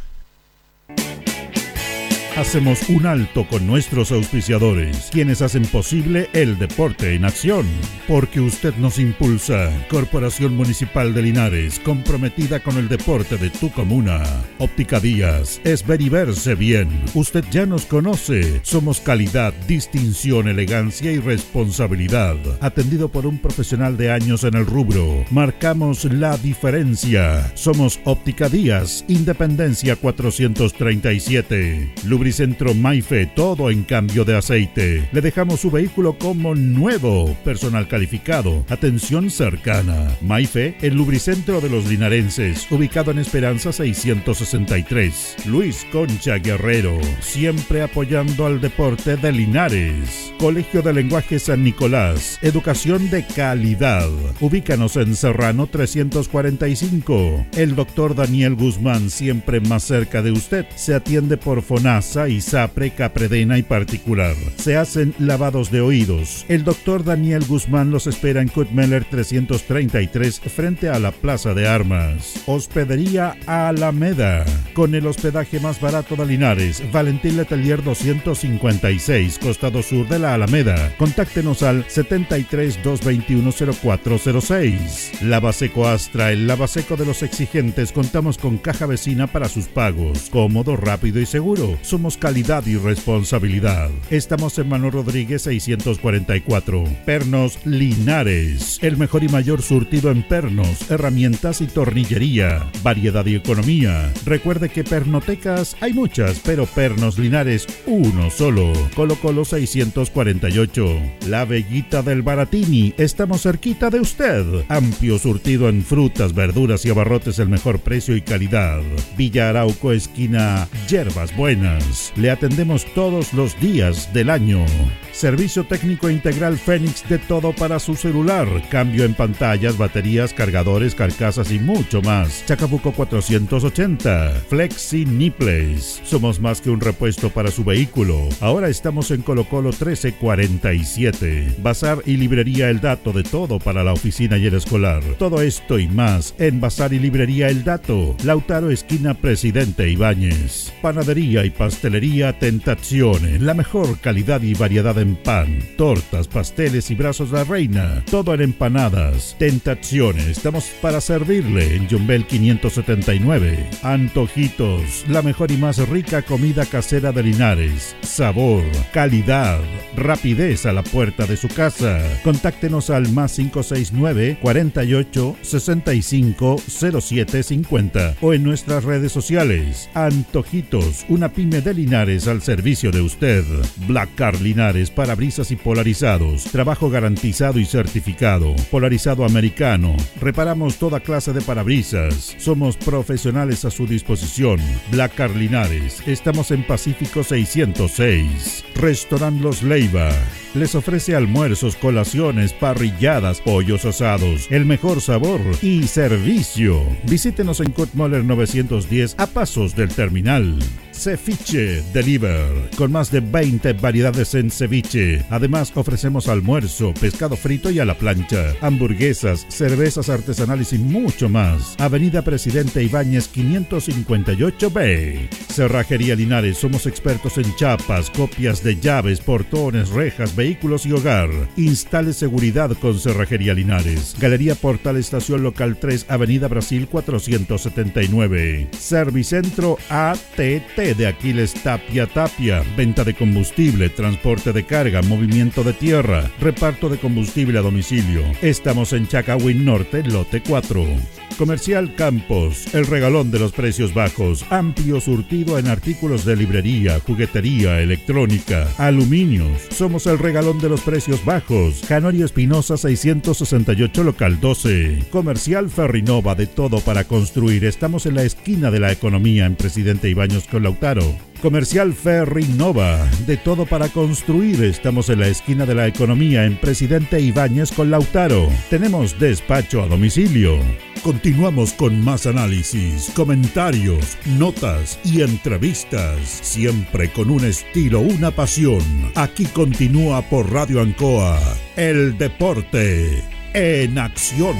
Hacemos un alto con nuestros auspiciadores, quienes hacen posible el deporte en acción. Porque usted nos impulsa. Corporación Municipal de Linares, comprometida con el deporte de tu comuna. Óptica Díaz, es ver y verse bien. Usted ya nos conoce. Somos calidad, distinción, elegancia y responsabilidad. Atendido por un profesional de años en el rubro. Marcamos la diferencia. Somos Óptica Díaz, Independencia 437. Lubricentro Maife, todo en cambio de aceite. Le dejamos su vehículo como nuevo. Personal calificado, atención cercana. Maife, el lubricentro de los linarenses, ubicado en Esperanza 663. Luis Concha Guerrero, siempre apoyando al deporte de Linares. Colegio de Lenguaje San Nicolás, educación de calidad. Ubícanos en Serrano 345. El doctor Daniel Guzmán, siempre más cerca de usted, se atiende por FONASA, ISAPRE, Capredena y particular. Se hacen lavados de oídos. El doctor Daniel Guzmán los espera en Kutmeller 333 frente a la Plaza de Armas. Hospedería Alameda. Con el hospedaje más barato de Linares, Valentín Letelier 256, costado sur de la Alameda. Contáctenos al 73 221 0406. Lavaseco Astra, el lavaseco de los exigentes. Contamos con caja vecina para sus pagos. Cómodo, rápido y seguro. Somos calidad y responsabilidad. Estamos en Manuel Rodríguez 644. Pernos Linares. El mejor y mayor surtido en pernos, herramientas y tornillería. Variedad y economía. Recuerde que pernotecas hay muchas, pero Pernos Linares uno solo. Colo Colo 648. La Bellita del Baratini. Estamos cerquita de usted. Amplio surtido en frutas, verduras y abarrotes el mejor precio y calidad. Villa Arauco esquina Yerbas Buenas. Le atendemos todos los días del año. Servicio técnico integral Fénix de todo para su celular. Cambio en pantallas, baterías, cargadores, carcasas y mucho más. Chacabuco 480. Flexi Nipples. Somos más que un repuesto para su vehículo. Ahora estamos en Colo Colo 1347. Bazar y librería El Dato de todo para la oficina y el escolar. Todo esto y más en Bazar y librería El Dato. Lautaro esquina Presidente Ibáñez. Panadería y pastelería Tentazione. La mejor calidad y variedad en pan, tortas, pasteles y brazos de la reina. Todo en empanadas. Tentazione. Estamos para servirle en Jumbel 579. Antojitos. La mejor y más rica comida casera de Linares. Sabor, calidad, rapidez a la puerta de su casa. Contáctenos al más 569 48 65 07 50 o en nuestras redes sociales. Antojitos, una pyme de Linares al servicio de usted. Black Car Linares, parabrisas y polarizados. Trabajo garantizado y certificado. Polarizado americano. Reparamos toda clase de parabrisas. Somos profesionales a su disposición. Black Car Linares. Estamos en Pacífico 606. Restaurant Los Leiva. Les ofrece almuerzos, colaciones, parrilladas, pollos asados, el mejor sabor y servicio. Visítenos en Kutmoller 910 a pasos del terminal. Ceviche Deliver, con más de 20 variedades en ceviche. Además, ofrecemos almuerzo, pescado frito y a la plancha, hamburguesas, cervezas artesanales y mucho más. Avenida Presidente Ibáñez 558B. Cerrajería Linares, somos expertos en chapas, copias de llaves, portones, rejas, vehículos y hogar. Instale seguridad con Cerrajería Linares. Galería Portal Estación Local 3, Avenida Brasil 479. Servicentro ATT de Aquiles Tapia Tapia. Venta de combustible, transporte de carga, movimiento de tierra, reparto de combustible a domicilio. Estamos en Chacawin Norte, lote 4. Comercial Campos, el regalón de los precios bajos, amplio surtido en artículos de librería, juguetería, electrónica, aluminios. Somos el regalón de los precios bajos. Canorio Espinosa 668 local 12. Comercial Ferrinova de todo para construir. Estamos en la esquina de la economía en Presidente Ibaños con Lautaro. Comercial Ferry Nova, de todo para construir. Estamos en la esquina de la economía en Presidente Ibáñez con Lautaro. Tenemos despacho a domicilio. Continuamos con más análisis, comentarios, notas y entrevistas, siempre con un estilo, una pasión. Aquí continúa por Radio Ancoa, el deporte en acción.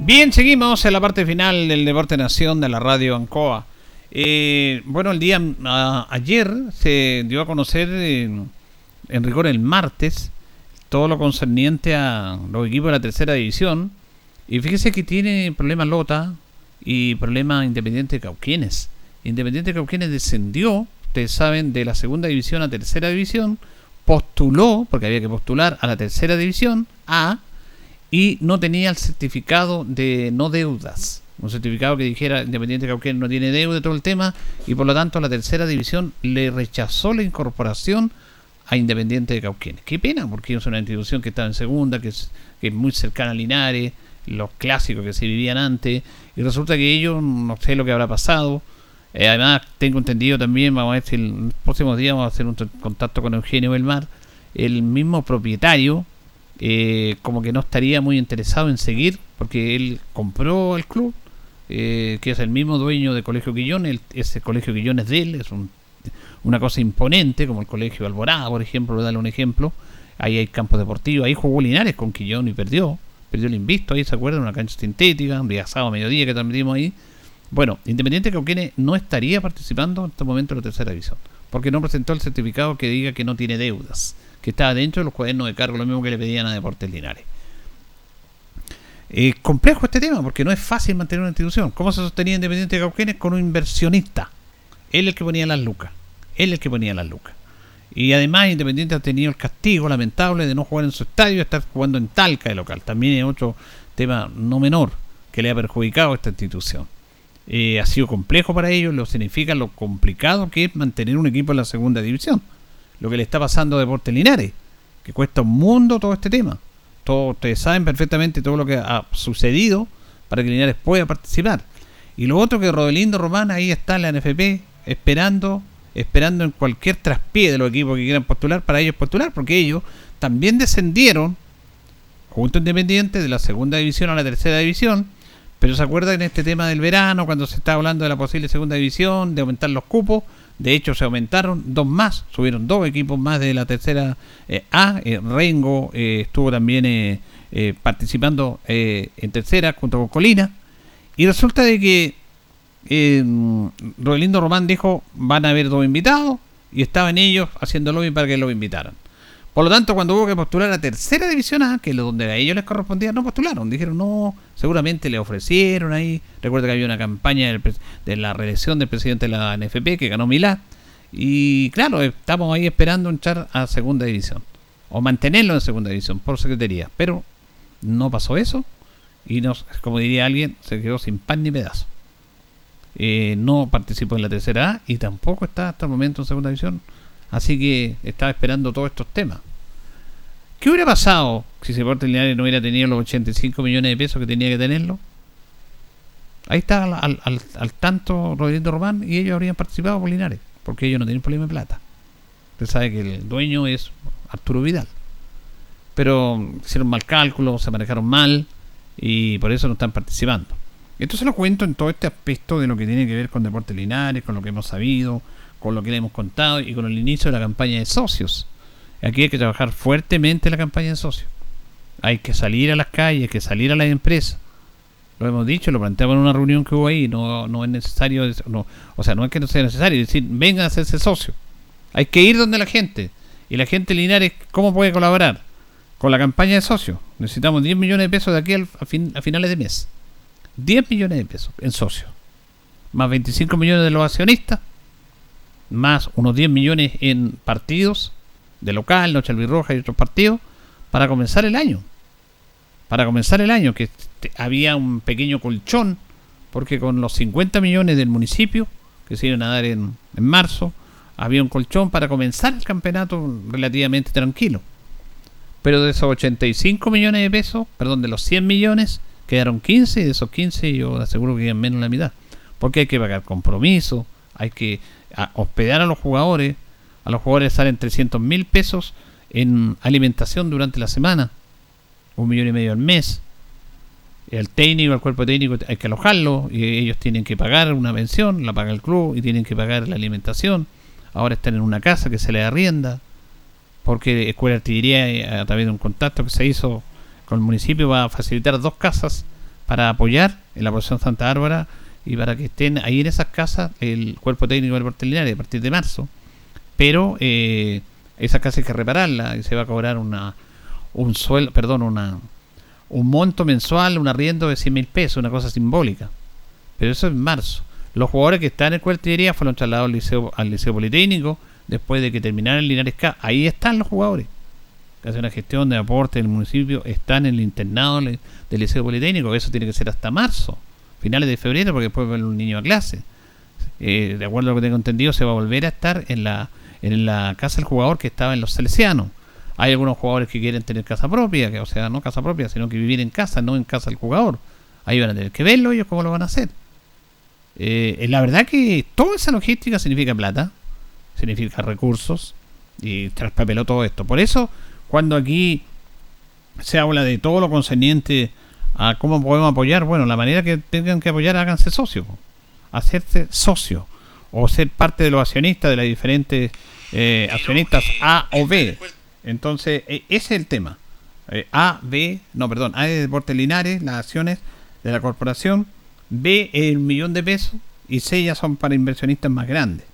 Bien, seguimos en la parte final del Deporte Nación de la Radio Ancoa. Eh, bueno, el día a- ayer se dio a conocer, eh, en rigor el martes, todo lo concerniente a los equipos de la tercera división. Y fíjese que tiene problemas Lota y problemas Independiente Cauquienes. Independiente Cauquienes descendió, ustedes saben, de la segunda división a tercera división, postuló, porque había que postular a la tercera división A, y no tenía el certificado de no deudas. Un certificado que dijera Independiente Cauquenes no tiene deuda de todo el tema y por lo tanto la tercera división le rechazó la incorporación Independiente de Cauquenes. Qué pena, porque es una institución que estaba en segunda, que es, que es muy cercana a Linares, los clásicos que se vivían antes, y resulta que ellos no sé lo que habrá pasado. Eh, además, tengo entendido también, vamos a ver si en los próximos días vamos a hacer un contacto con Eugenio Belmar, el mismo propietario, eh, como que no estaría muy interesado en seguir, porque él compró el club, eh, que es el mismo dueño de Colegio Quillón, el- ese Colegio Quillón es de él, es un- una cosa imponente, como el Colegio Alborada, por ejemplo, darle un ejemplo, ahí hay campos deportivos, ahí jugó Linares con Quillón y perdió, perdió el invisto, ahí se acuerdan, una cancha sintética, un día sábado a mediodía que transmitimos ahí. Bueno, Independiente Cauquenes no estaría participando en este momento en la tercera división, porque no presentó el certificado que diga que no tiene deudas, que está dentro de los cuadernos de cargo, lo mismo que le pedían a Deportes Linares. Es complejo este tema, porque no es fácil mantener una institución. ¿Cómo se sostenía Independiente Cauquenes? Con un inversionista. Él el que ponía las lucas. Él el que ponía las lucas. Y además Independiente ha tenido el castigo lamentable de no jugar en su estadio estar jugando en Talca de local. También es otro tema no menor que le ha perjudicado a esta institución. Eh, ha sido complejo para ellos, lo significa lo complicado que es mantener un equipo en la segunda división. Lo que le está pasando a Deportes Linares, que cuesta un mundo todo este tema. Todos ustedes saben perfectamente todo lo que ha sucedido para que Linares pueda participar. Y lo otro que Rodelindo Román ahí está en la NFP esperando, esperando en cualquier traspié de los equipos que quieran postular para ellos postular, porque ellos también descendieron junto Independiente de la segunda división a la tercera división. Pero se acuerdan en este tema del verano, cuando se estaba hablando de la posible segunda división, de aumentar los cupos. De hecho, se aumentaron dos más, subieron dos equipos más de la tercera eh, A. Eh, Rengo eh, estuvo también participando en tercera junto con Colina. Y resulta de que eh, Rodelindo Román dijo van a haber dos invitados y estaban ellos haciendo lobby para que los invitaran. Por lo tanto, cuando hubo que postular a tercera división A, que es lo donde a ellos les correspondía, no postularon. Dijeron, no, seguramente le ofrecieron ahí. Recuerda que había una campaña de la reelección del presidente de la NFP que ganó Milá. Y claro, estamos ahí esperando entrar a segunda división. O mantenerlo en segunda división por secretaría. Pero no pasó eso. Y nos, como diría alguien, se quedó sin pan ni pedazo. Eh, no participó en la tercera A y tampoco está hasta el momento en segunda división. Así que estaba esperando todos estos temas. ¿Qué hubiera pasado si Deportes Linares no hubiera tenido los 85 millones de pesos que tenía que tenerlo? Ahí está al, tanto Rodrigo Román y ellos habrían participado por Linares, porque ellos no tienen problema de plata. Usted sabe que el dueño es Arturo Vidal. Pero hicieron mal cálculo, se manejaron mal y por eso no están participando. Esto se lo cuento en todo este aspecto de lo que tiene que ver con Deportes Linares, con lo que hemos sabido, con lo que le hemos contado y con el inicio de la campaña de socios. Aquí hay que trabajar fuertemente la campaña de socios. Hay que salir a las calles, hay que salir a las empresas. Lo hemos dicho, lo planteamos en una reunión que hubo ahí. No, no es necesario, no, o sea, no es que no sea necesario, es decir, vengan a hacerse socio. Hay que ir donde la gente. Y la gente Linares, ¿cómo puede colaborar? Con la campaña de socios. Necesitamos 10 millones de pesos de aquí a finales de mes. 10 millones de pesos en socios. Más 25 millones de los accionistas. Más unos 10 millones en partidos de local, Noche Albirroja y otros partidos. Para comenzar el año. Para comenzar el año, que había un pequeño colchón. Porque con los 50 millones del municipio, que se iban a dar en, en marzo, había un colchón para comenzar el campeonato relativamente tranquilo. Pero de esos 85 millones de pesos, perdón, de los 100 millones, quedaron 15 y de esos 15 yo aseguro que quedan menos la mitad. Porque hay que pagar compromiso, hay que hospedar a los jugadores. A los jugadores salen 300 mil pesos en alimentación durante la semana, un millón y medio al mes. El técnico, el cuerpo técnico hay que alojarlo y ellos tienen que pagar una pensión, la paga el club y tienen que pagar la alimentación. Ahora están en una casa que se les arrienda porque Escuela de Artillería, eh, a través de un contacto que se hizo con el municipio, va a facilitar dos casas para apoyar en la población Santa Bárbara y para que estén ahí en esas casas el cuerpo técnico del Deporte Linares a partir de marzo. Pero eh, esas casas hay que repararlas y se va a cobrar una un sueldo, perdón, una un monto mensual, un arriendo de 100 mil pesos, una cosa simbólica. Pero eso es en marzo. Los jugadores que están en Escuela de Artillería fueron trasladados al liceo, al Politécnico después de que terminaran el Linares K. Ahí están los jugadores que hacen una gestión de aporte del municipio, están en el internado del Liceo Politécnico, eso tiene que ser hasta marzo, finales de febrero, porque después va un niño a clase. Eh, de acuerdo a lo que tengo entendido, se va a volver a estar en la, en la casa del jugador que estaba en los Salesianos. Hay algunos jugadores que quieren tener casa propia, que, o sea, no casa propia, sino que vivir en casa, no en casa del jugador. Ahí van a tener que verlo ellos cómo lo van a hacer. Eh, la verdad que toda esa logística significa plata, significa recursos y traspapeló todo esto. Por eso, cuando aquí se habla de todo lo concerniente a cómo podemos apoyar, bueno, la manera que tengan que apoyar, háganse socios, po. hacerse socio o ser parte de los accionistas de las diferentes eh, accionistas A o B. Entonces, e- ese es el tema. Eh, A, B, no, perdón, A de Deportes Linares, las acciones de la corporación, B el millón de pesos y C ya son para inversionistas más grandes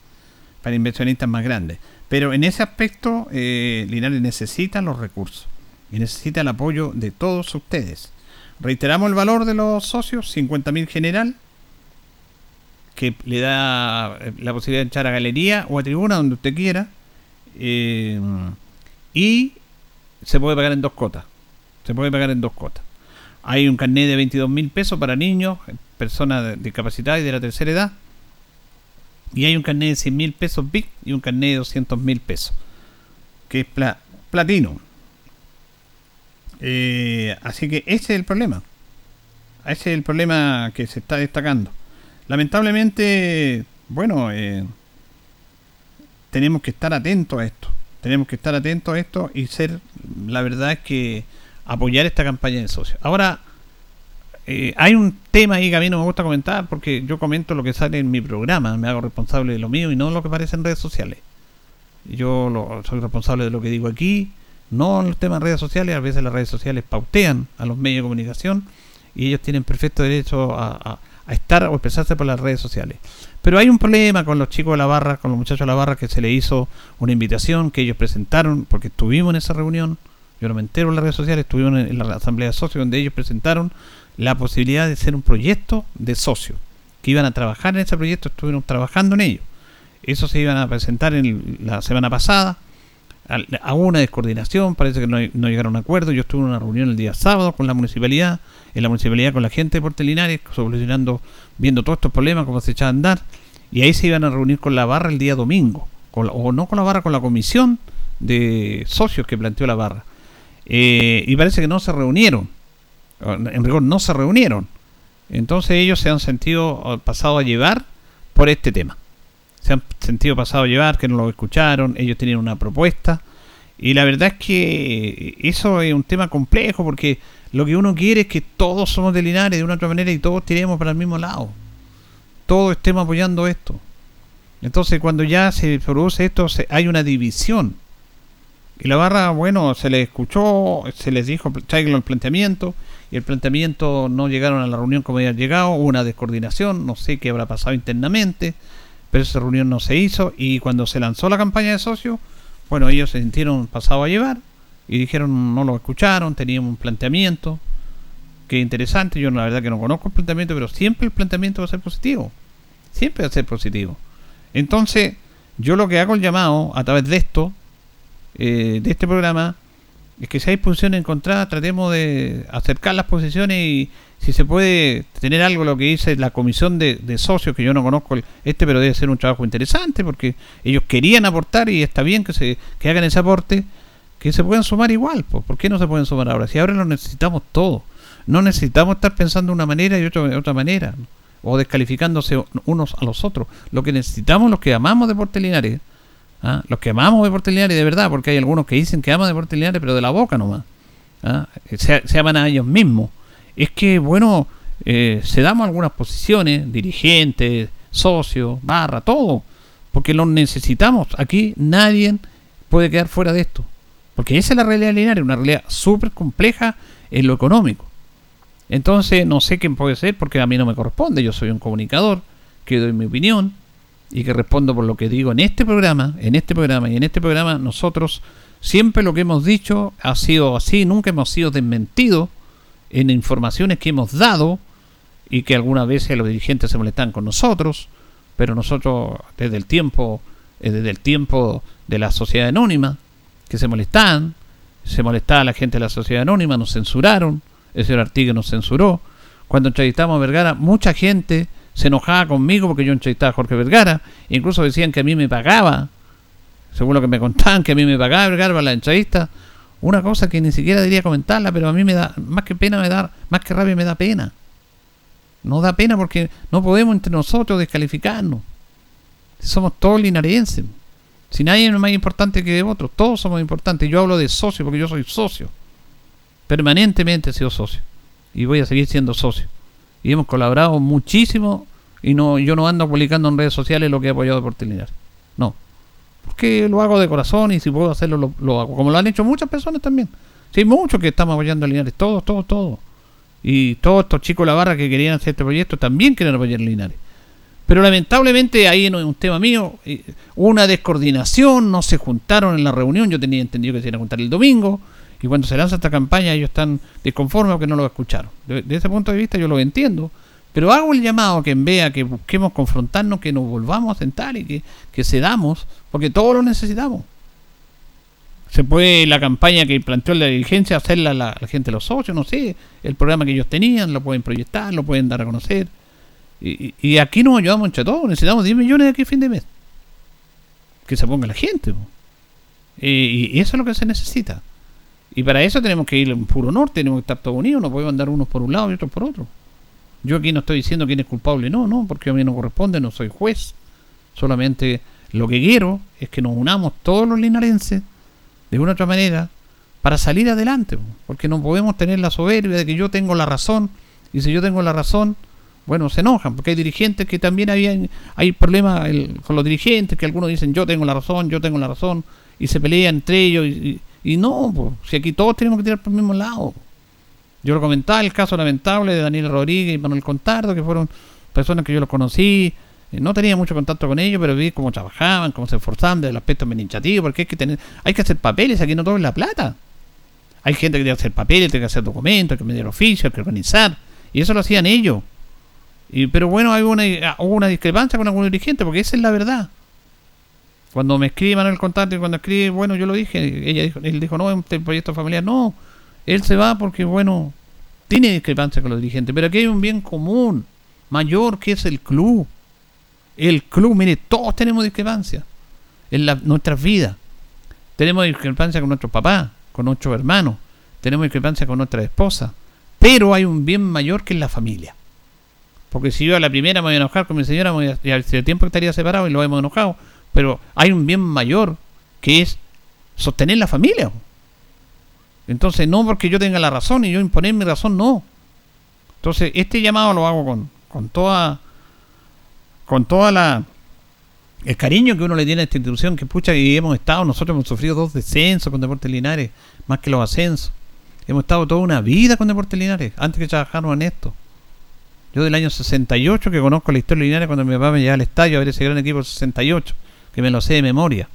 para inversionistas más grandes. Pero en ese aspecto, eh, Linares necesita los recursos y necesita el apoyo de todos ustedes. Reiteramos el valor de los socios, 50.000 general, que le da eh, la posibilidad de echar a galería o a tribuna, donde usted quiera. eh, y se puede pagar en dos cotas. Se puede pagar en dos cotas. Hay un carnet de 22.000 pesos para niños, personas discapacitadas y de la tercera edad. Y hay un carnet de 100 mil pesos big y un carnet de 200 mil pesos, que es pla- platino. Eh, así que ese es el problema. Ese es el problema que se está destacando. Lamentablemente, bueno, eh, tenemos que estar atentos a esto. Tenemos que estar atentos a esto y ser, la verdad es que apoyar esta campaña de socios. Ahora, eh, hay un tema ahí que a mí no me gusta comentar porque yo comento lo que sale en mi programa, me hago responsable de lo mío y no lo que aparece en redes sociales. Yo lo- soy responsable de lo que digo aquí, no en los temas de redes sociales, a veces las redes sociales pautean a los medios de comunicación y ellos tienen perfecto derecho a, estar o expresarse por las redes sociales. Pero hay un problema con los chicos de la barra, con los muchachos de la barra, que se le hizo una invitación que ellos presentaron, porque estuvimos en esa reunión, yo no me entero en las redes sociales, estuvimos en la asamblea de socios donde ellos presentaron la posibilidad de ser un proyecto de socios, que iban a trabajar en ese proyecto, estuvieron trabajando en ello. Eso se iban a presentar en la semana pasada, a una descoordinación, parece que no, no llegaron a un acuerdo. Yo estuve en una reunión el día sábado con la municipalidad, en la municipalidad con la gente de Puerto Linares, solucionando, viendo todos estos problemas, cómo se echaban a andar, y ahí se iban a reunir con la barra el día domingo, con la- o no con la barra, con la comisión de socios que planteó la barra. Eh, y parece que no se reunieron, en rigor no se reunieron. Entonces ellos se han sentido eh, pasado a llevar por este tema se han sentido pasado a llevar, que no lo escucharon, ellos tenían una propuesta. Y la verdad es que eso es un tema complejo porque lo que uno quiere es que todos somos de Linares de una u otra manera y todos tiremos para el mismo lado. Todos estemos apoyando esto. Entonces cuando ya se produce esto se- hay una división. Y la barra, bueno, se les escuchó, se les dijo, traigan el planteamiento, y el planteamiento no llegaron a la reunión como habían llegado, hubo una descoordinación, no sé qué habrá pasado internamente, pero esa reunión no se hizo, y cuando se lanzó la campaña de socios, bueno, ellos se sintieron pasados a llevar, y dijeron, no lo escucharon, tenían un planteamiento, que interesante, yo la verdad que no conozco el planteamiento, pero siempre el planteamiento va a ser positivo, siempre va a ser positivo. Entonces, yo lo que hago el llamado a través de esto, eh, de este programa, es que si hay posiciones encontradas, tratemos de acercar las posiciones y si se puede tener algo lo que dice la comisión de, socios, que yo no conozco este, pero debe ser un trabajo interesante porque ellos querían aportar y está bien que se que hagan ese aporte, que se puedan sumar igual. pues, ¿Por qué no se pueden sumar ahora? Si ahora lo necesitamos todo. No necesitamos estar pensando de una manera y otra de otra manera, o descalificándose unos a los otros. Lo que necesitamos los que amamos Deportes Linares, ¿ah? los que amamos Deportes Linares de verdad, porque hay algunos que dicen que aman Deportes Linares, pero de la boca nomás. ¿ah? Se, se aman a ellos mismos. Es que, bueno, eh, se damos algunas posiciones, dirigentes, socios, barra, todo, porque lo necesitamos. Aquí nadie puede quedar fuera de esto. Porque esa es la realidad lineal, una realidad súper compleja en lo económico. Entonces, no sé quién puede ser porque a mí no me corresponde. Yo soy un comunicador que doy mi opinión y que respondo por lo que digo en este programa, en este programa y en este programa nosotros siempre lo que hemos dicho ha sido así, nunca hemos sido desmentidos en informaciones que hemos dado y que algunas veces los dirigentes se molestan con nosotros, pero nosotros desde el tiempo, eh, desde el tiempo de la sociedad anónima, que se molestaban, se molestaba la gente de la sociedad anónima, nos censuraron, el señor Artigue nos censuró. Cuando entrevistamos a Vergara, mucha gente se enojaba conmigo porque yo entrevistaba a Jorge Vergara, incluso decían que a mí me pagaba, según lo que me contaban, que a mí me pagaba Vergara para la entrevista. Una cosa que ni siquiera debería comentarla, pero a mí me da, más que pena me da, más que rabia me da pena. No da pena porque no podemos entre nosotros descalificarnos. Somos todos linarenses. Si nadie es más importante que otros, todos somos importantes. Yo hablo de socio porque yo soy socio. Permanentemente he sido socio. Y voy a seguir siendo socio. Y hemos colaborado muchísimo. Y no, yo no ando publicando en redes sociales lo que he apoyado por Linares. No. Porque lo hago de corazón y si puedo hacerlo, lo, hago. Como lo han hecho muchas personas también. Sí, muchos que estamos apoyando a Linares. Todos, todos, todos. Y todos estos chicos de la barra que querían hacer este proyecto también quieren apoyar a Linares. Pero lamentablemente ahí no es un tema mío. Una descoordinación, no se juntaron en la reunión. Yo tenía entendido que se iban a juntar el domingo. Y cuando se lanza esta campaña, ellos están desconformes porque no lo escucharon. De, de ese punto de vista, yo lo entiendo. Pero hago el llamado a que en vea que busquemos confrontarnos, que nos volvamos a sentar y que, que cedamos, porque todos lo necesitamos. Se puede la campaña que planteó la dirigencia hacerla la, la gente de los socios, no sé, el programa que ellos tenían, lo pueden proyectar, lo pueden dar a conocer. Y, y- aquí nos ayudamos entre todos, necesitamos 10 millones de aquí a fin de mes. Que se ponga la gente. Y, y eso es lo que se necesita. Y para eso tenemos que ir en puro norte, tenemos que estar todos unidos, no podemos andar unos por un lado y otros por otro. Yo aquí no estoy diciendo quién es culpable, no, no, porque a mí no corresponde, no soy juez. Solamente lo que quiero es que nos unamos todos los linarenses de una u otra manera para salir adelante, po. porque no podemos tener la soberbia de que yo tengo la razón y si yo tengo la razón, bueno, se enojan, porque hay dirigentes que también habían, hay problemas el- con los dirigentes, que algunos dicen yo tengo la razón, yo tengo la razón, y se pelean entre ellos, y, y- no, po, si aquí todos tenemos que tirar por el mismo lado. Yo lo comentaba, el caso lamentable de Daniel Rodríguez y Manuel Contardo, que fueron personas que yo los conocí, no tenía mucho contacto con ellos, pero vi cómo trabajaban, cómo se esforzaban del aspecto administrativo, porque hay que tener, hay que hacer papeles, aquí no todo es la plata. Hay gente que tiene que hacer papeles, tiene que hacer documentos, hay que medir oficio, hay que organizar, y eso lo hacían ellos. Y, pero bueno, hay una, hubo una discrepancia con algunos dirigentes, porque esa es la verdad. Cuando me escribe Contardo y cuando escribe, bueno, yo lo dije, ella dijo, él dijo, no, es un proyecto familiar, no, él se va porque, bueno, tiene discrepancia con los dirigentes, pero aquí hay un bien común, mayor, que es el club. El club, mire, todos tenemos discrepancia en la- nuestras vidas. Tenemos discrepancia con nuestros papás, con nuestros hermanos, tenemos discrepancia con nuestra esposa, pero hay un bien mayor que es la familia. Porque si yo a la primera me voy a enojar con mi señora, me voy a- y al tiempo estaría separado y lo hemos enojado, pero hay un bien mayor que es sostener la familia. Entonces, no porque yo tenga la razón y yo imponer mi razón, no. Entonces, este llamado lo hago con, con toda con toda la el cariño que uno le tiene a esta institución, que pucha, y hemos estado, nosotros hemos sufrido dos descensos con Deportes Linares, más que los ascensos. Hemos estado toda una vida con Deportes Linares, antes que trabajarnos en esto. Yo del año 68, que conozco la historia de Linares, cuando mi papá me llevaba al estadio a ver ese gran equipo del 68, que me lo sé de memoria.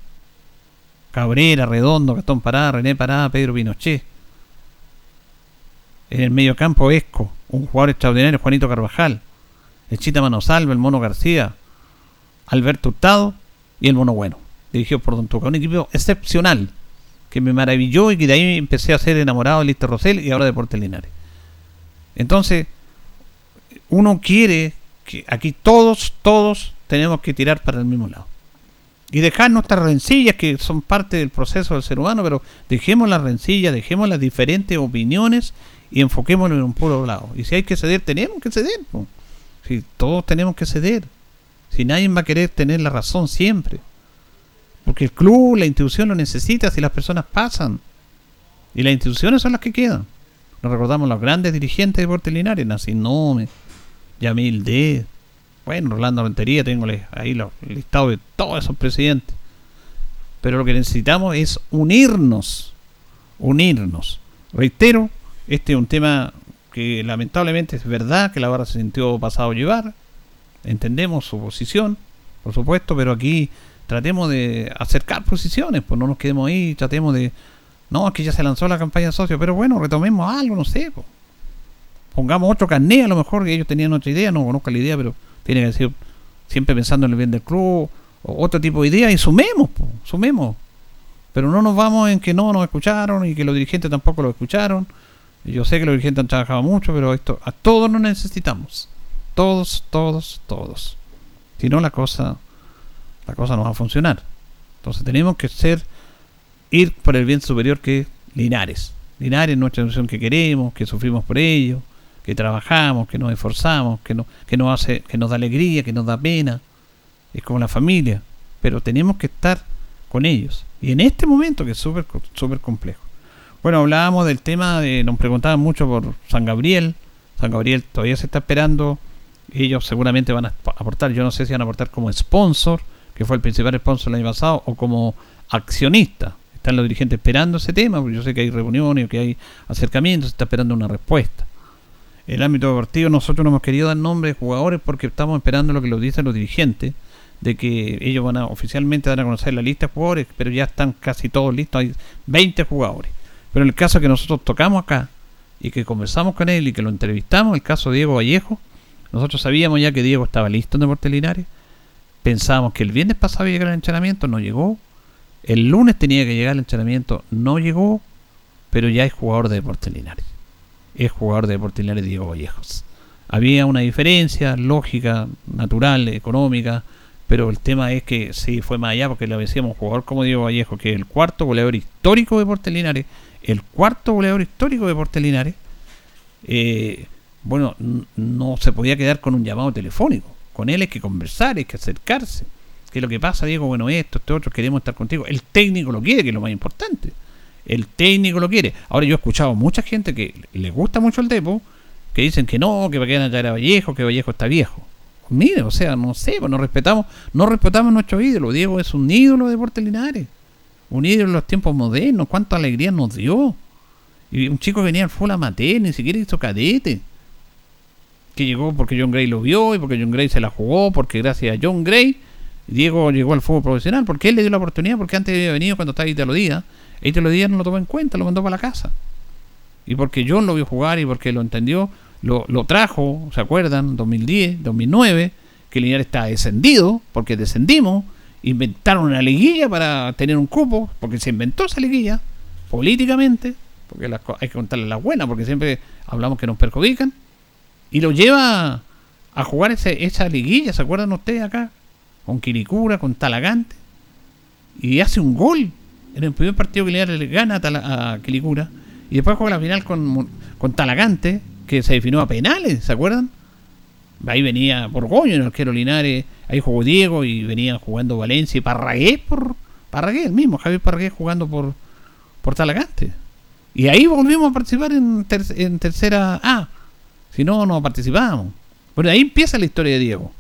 Cabrera, Redondo, Gastón Parada, René Parada, Pedro Pinochet. En el medio campo, Esco, un jugador extraordinario, Juanito Carvajal. El Chita Manosalva, el Mono García, Alberto Hurtado y el Mono Bueno, dirigido por Don Tuca. Un equipo excepcional, que me maravilló y que de ahí empecé a ser enamorado de Lister Rosell y ahora de Deportes Linares. Entonces, uno quiere que aquí todos, todos tenemos que tirar para el mismo lado. Y dejar nuestras rencillas que son parte del proceso del ser humano, pero dejemos las rencillas, dejemos las diferentes opiniones y enfoquémonos en un puro lado. Y si hay que ceder, tenemos que ceder. Si todos tenemos que ceder. Si nadie va a querer tener la razón siempre. Porque el club, la institución lo necesita si las personas pasan. Y las instituciones son las que quedan. Nos recordamos los grandes dirigentes de Deportes Linares, Nacinome, Yamil D. Bueno, Rolando Rentería, tengo ahí los listados de todos esos presidentes. Pero lo que necesitamos es unirnos. Unirnos. Reitero, este es un tema que lamentablemente es verdad que la barra se sintió pasado llevar. Entendemos su posición, por supuesto, pero aquí tratemos de acercar posiciones, pues no nos quedemos ahí, tratemos de... No, es que ya se lanzó la campaña de socio, pero bueno, retomemos algo, no sé. pues. Pongamos otro carné, a lo mejor que ellos tenían otra idea, no conozco la idea, pero tiene que ser siempre pensando en el bien del club, o otro tipo de idea, y sumemos, sumemos. Pero no nos vamos en que no nos escucharon y que los dirigentes tampoco lo escucharon. Yo sé que los dirigentes han trabajado mucho, pero esto a todos nos necesitamos. Todos, todos, todos. Si no, la cosa, la cosa no va a funcionar. Entonces tenemos que ser, ir por el bien superior que es Linares. Linares, nuestra institución que queremos, que sufrimos por ello, que trabajamos, que nos esforzamos, que, no, que, nos hace, que nos da alegría, que nos da pena. Es como la familia. Pero tenemos que estar con ellos. Y en este momento que es súper co- súper complejo. Bueno, hablábamos del tema de, nos preguntaban mucho por San Gabriel. San Gabriel todavía se está esperando. Ellos seguramente van a ap- aportar, yo no sé si van a aportar como sponsor, que fue el principal sponsor el año pasado, o como accionista. Están los dirigentes esperando ese tema, porque yo sé que hay reuniones, que hay acercamientos, se está esperando una respuesta. El ámbito deportivo nosotros no hemos querido dar nombre de jugadores porque estamos esperando lo que nos dicen los dirigentes, de que ellos van a oficialmente van a conocer la lista de jugadores, pero ya están casi todos listos, hay 20 jugadores. Pero en el caso que nosotros tocamos acá y que conversamos con él y que lo entrevistamos, el caso de Diego Vallejo, nosotros sabíamos ya que Diego estaba listo en Deportes Linares, pensábamos que el viernes pasado iba a llegar al entrenamiento, no llegó, el lunes tenía que llegar al entrenamiento, no llegó, pero ya es jugador de Deportes Linares. Es jugador de Deportes Linares Diego Vallejos. Había una diferencia lógica, natural, económica, pero el tema es que sí fue más allá porque le decíamos un jugador como Diego Vallejo, que es el cuarto goleador histórico de Deportes Linares, el cuarto goleador histórico de Deportes Linares, eh, bueno, no se podía quedar con un llamado telefónico. Con él hay que conversar, hay que acercarse. ¿Qué lo que pasa, Diego? Bueno, esto, esto, otro, queremos estar contigo. El técnico lo quiere, que es lo más importante. El técnico lo quiere. Ahora yo he escuchado mucha gente que le gusta mucho el Depo, que dicen que no, que va a quedar a Vallejo, que Vallejo está viejo. Mire, o sea, no sé, pues no respetamos, no respetamos nuestro ídolo. Diego es un ídolo de Deportes Linares. Un ídolo en los tiempos modernos. Cuánta alegría nos dio. Y un chico que venía al full amateur, ni siquiera hizo cadete. Que llegó porque John Gray lo vio y porque John Gray se la jugó, porque gracias a John Gray Diego llegó al fútbol profesional, porque él le dio la oportunidad, porque antes había venido cuando estaba Italo Díaz. E Italo Díaz no lo tomó en cuenta, lo mandó para la casa. Y porque John lo vio jugar y porque lo entendió, lo, lo trajo, ¿se acuerdan? 2010, 2009, que Linares está descendido, porque descendimos, inventaron una liguilla para tener un cupo, porque se inventó esa liguilla, políticamente, porque las hay que contarle las buenas, porque siempre hablamos que nos perjudican, y lo lleva a jugar ese, esa liguilla, ¿se acuerdan ustedes acá? Con Quiricura, con Talagante, y hace un gol en el primer partido que le gana a, Tala- a Quilicura, y después juega la final con, con Talagante, que se definió a penales, ¿se acuerdan? Ahí venía Borgoño en el arquero Linares, ahí jugó Diego y venía jugando Valencia y Parragués por Parragués, el mismo, Javier Parragués jugando por, por Talagante. Y ahí volvimos a participar en, ter- en tercera A. Si no, no participábamos. Bueno, ahí empieza la historia de Diego.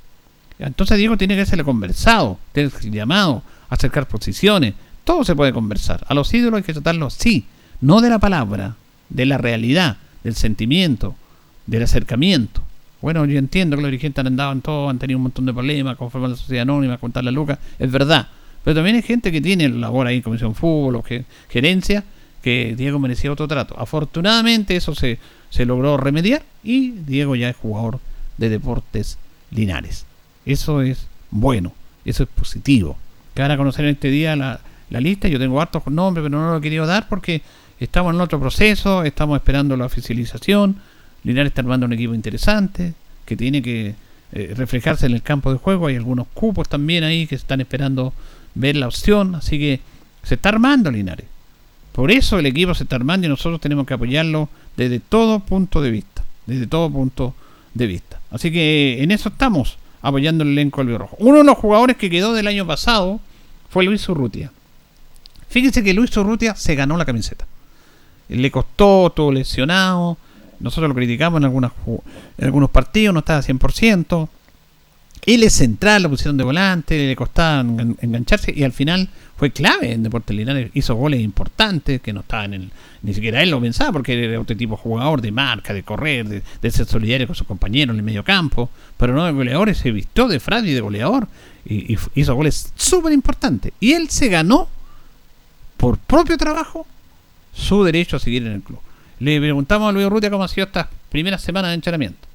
Entonces Diego tiene que serle conversado, tiene que llamado, acercar posiciones, todo se puede conversar. A los ídolos hay que tratarlos sí, no de la palabra, de la realidad, del sentimiento, del acercamiento. Bueno, yo entiendo que los dirigentes han andado en todo, han tenido un montón de problemas, conforme a la sociedad anónima, contar la lucas, es verdad. Pero también hay gente que tiene labor ahí en Comisión Fútbol o ge- gerencia, que Diego merecía otro trato. Afortunadamente eso se, se logró remediar y Diego ya es jugador de Deportes Linares. Eso es bueno, eso es positivo. Que van a conocer en este día la, la lista, yo tengo hartos nombres, pero no lo he querido dar porque estamos en otro proceso, estamos esperando la oficialización. Linares está armando un equipo interesante que tiene que eh, reflejarse en el campo de juego. Hay algunos cupos también ahí que están esperando ver la opción, así que se está armando Linares. Por eso el equipo se está armando y nosotros tenemos que apoyarlo desde todo punto de vista. Desde todo punto de vista. Así que en eso estamos, apoyando el elenco del Rojo. Uno de los jugadores que quedó del año pasado fue Luis Urrutia. Fíjense que Luis Urrutia se ganó la camiseta. Le costó, todo lesionado. Nosotros lo criticamos en, algunos partidos, no estaba 100%. Él es central, lo pusieron de volante, le costaba engan- engancharse y al final fue clave en Deportes Linares. Hizo goles importantes que no estaban en. Ni siquiera él lo pensaba porque era otro tipo de jugador de marca, de correr, de, ser solidario con sus compañeros en el medio campo. Pero no de goleador, y se vistió de fraude y de goleador y, y hizo goles súper importantes. Y él se ganó por propio trabajo su derecho a seguir en el club. Le preguntamos a Luis Rutia cómo ha sido estas primeras semanas de entrenamiento.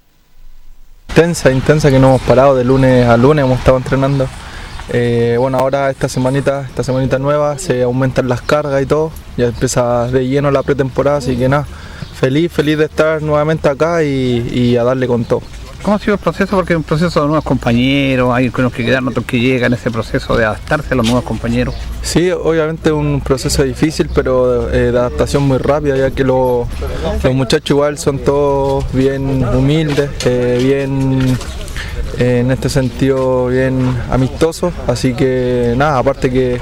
Intensa, intensa que no hemos parado de lunes a lunes, hemos estado entrenando. Eh, bueno, ahora esta semanita, esta semanita nueva, se aumentan las cargas y todo, ya empieza de lleno la pretemporada, así que nada, feliz, feliz de estar nuevamente acá y a darle con todo. ¿Cómo ha sido el proceso? Porque es un proceso de nuevos compañeros, hay unos que quedan, otros que llegan, ese proceso de adaptarse a los nuevos compañeros. Sí, obviamente es un proceso difícil, pero eh, de adaptación muy rápida, ya que lo- los muchachos igual son todos bien humildes, eh, bien eh, en este sentido bien amistosos, así que nada, aparte que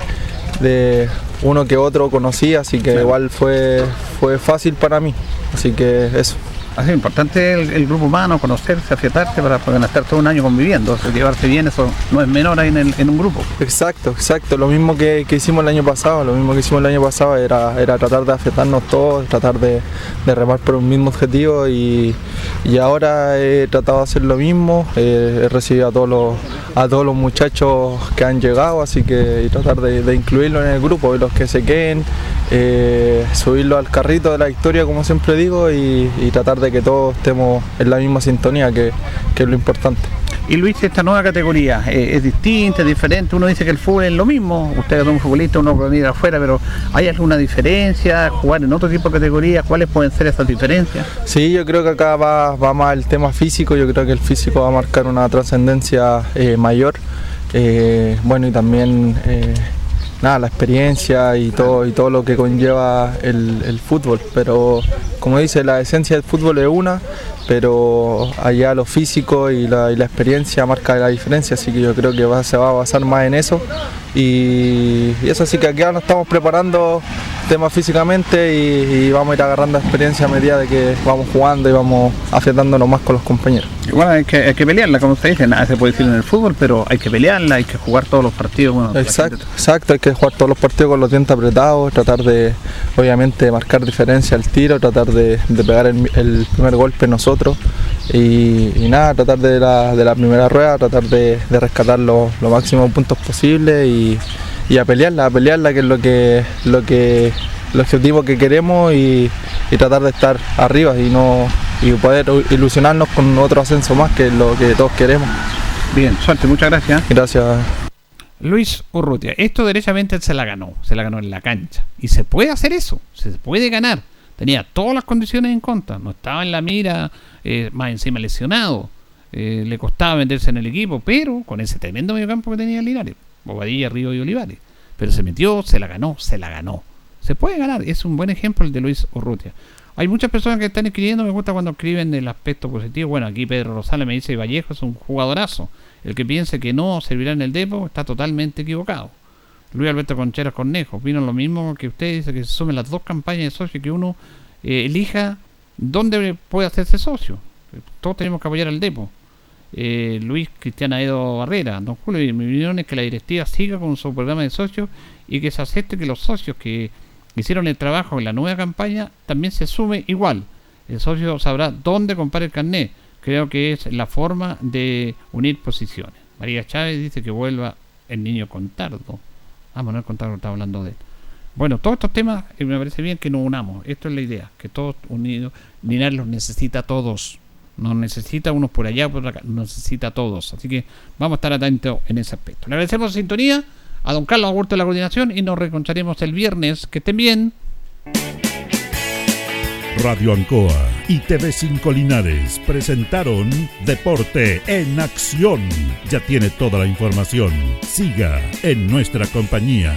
de uno que otro conocí, así que igual fue, fue fácil para mí, así que eso. Así importante el, grupo humano, conocerse, afiatarse para poder estar todo un año conviviendo. Llevarse bien, eso no es menor en, en un grupo. Exacto, exacto. Lo mismo que, hicimos el año pasado, lo mismo que hicimos el año pasado era, tratar de afectarnos todos, tratar de, remar por un mismo objetivo y, ahora he tratado de hacer lo mismo. eh, he recibido a todos los a todos los muchachos que han llegado, así que tratar de, de incluirlos en el grupo y los que se queden, eh, subirlos al carrito de la victoria, como siempre digo, y tratar de que todos estemos en la misma sintonía, que, que es lo importante. Y Luis, esta nueva categoría eh, es distinta, es diferente. Uno dice que el fútbol es lo mismo. Usted es un futbolista, uno puede venir afuera, pero ¿hay alguna diferencia? ¿Jugar en otro tipo de categorías? ¿Cuáles pueden ser esas diferencias? Sí, yo creo que acá va, va más el tema físico, yo creo que el físico va a marcar una trascendencia eh, mayor. Eh, bueno, y también nada, la experiencia y todo, y todo lo que conlleva el, el fútbol. Pero como dice, la esencia del fútbol es una, pero allá lo físico y la, y la experiencia marca la diferencia, así que yo creo que se va a basar más en eso. Y, y eso sí que aquí ya nos estamos preparando temas físicamente y, y vamos a ir agarrando experiencia a medida de que vamos jugando y vamos afiatándonos más con los compañeros. Bueno, hay que, hay que pelearla, como usted dice, nada se puede decir en el fútbol, pero hay que pelearla, hay que jugar todos los partidos. Bueno, Exacto, gente- exacto, hay que jugar todos los partidos con los dientes apretados, tratar de, obviamente, marcar diferencia al tiro, tratar de, de pegar el, el primer golpe nosotros y, y nada, tratar de la, de la primera rueda, tratar de, de rescatar los lo máximos puntos posibles y, y a pelearla, a pelearla que es lo que, lo que el objetivo que queremos y, y tratar de estar arriba y no y poder ilusionarnos con otro ascenso más que es lo que todos queremos. Bien, suerte, muchas gracias. Gracias. Luis Urrutia, esto derechamente se la ganó, se la ganó en la cancha. Y se puede hacer eso, se puede ganar. Tenía todas las condiciones en contra, no estaba en la mira, eh, más encima lesionado, eh, le costaba meterse en el equipo, pero con ese tremendo mediocampo que tenía Linares, Bobadilla, Río y Olivares. Pero se metió, se la ganó, se la ganó. Se puede ganar, es un buen ejemplo el de Luis Urrutia. Hay muchas personas que están escribiendo, me gusta cuando escriben del aspecto positivo. Bueno, aquí Pedro Rosales me dice Vallejo es un jugadorazo. El que piense que no servirá en el Depo está totalmente equivocado. Luis Alberto Concheras Cornejo, opino lo mismo que usted, dice que se sumen las dos campañas de socio y que uno eh, elija dónde puede hacerse socio. Todos tenemos que apoyar al Depo. Eh, Luis Cristian Edo Barrera. Don Julio, mi opinión es que la directiva siga con su programa de socios y que se acepte que los socios que hicieron el trabajo en la nueva campaña también se sume igual. El socio sabrá dónde comprar el carnet. Creo que es la forma de unir posiciones. María Chávez dice que vuelva el niño Contardo. Ah, Manuel Contardo está hablando de él. Bueno, todos estos temas eh, me parece bien que nos unamos. Esto es la idea, que todos unidos. Linares los necesita todos. No necesita unos por allá, por acá. Nos necesita a todos. Así que vamos a estar atentos en ese aspecto. Le agradecemos sintonía a don Carlos Agurto de la coordinación y nos reconcharemos el viernes. Que estén bien. Radio Ancoa y TV5 Linares presentaron Deporte en Acción. Ya tiene toda la información. Siga en nuestra compañía.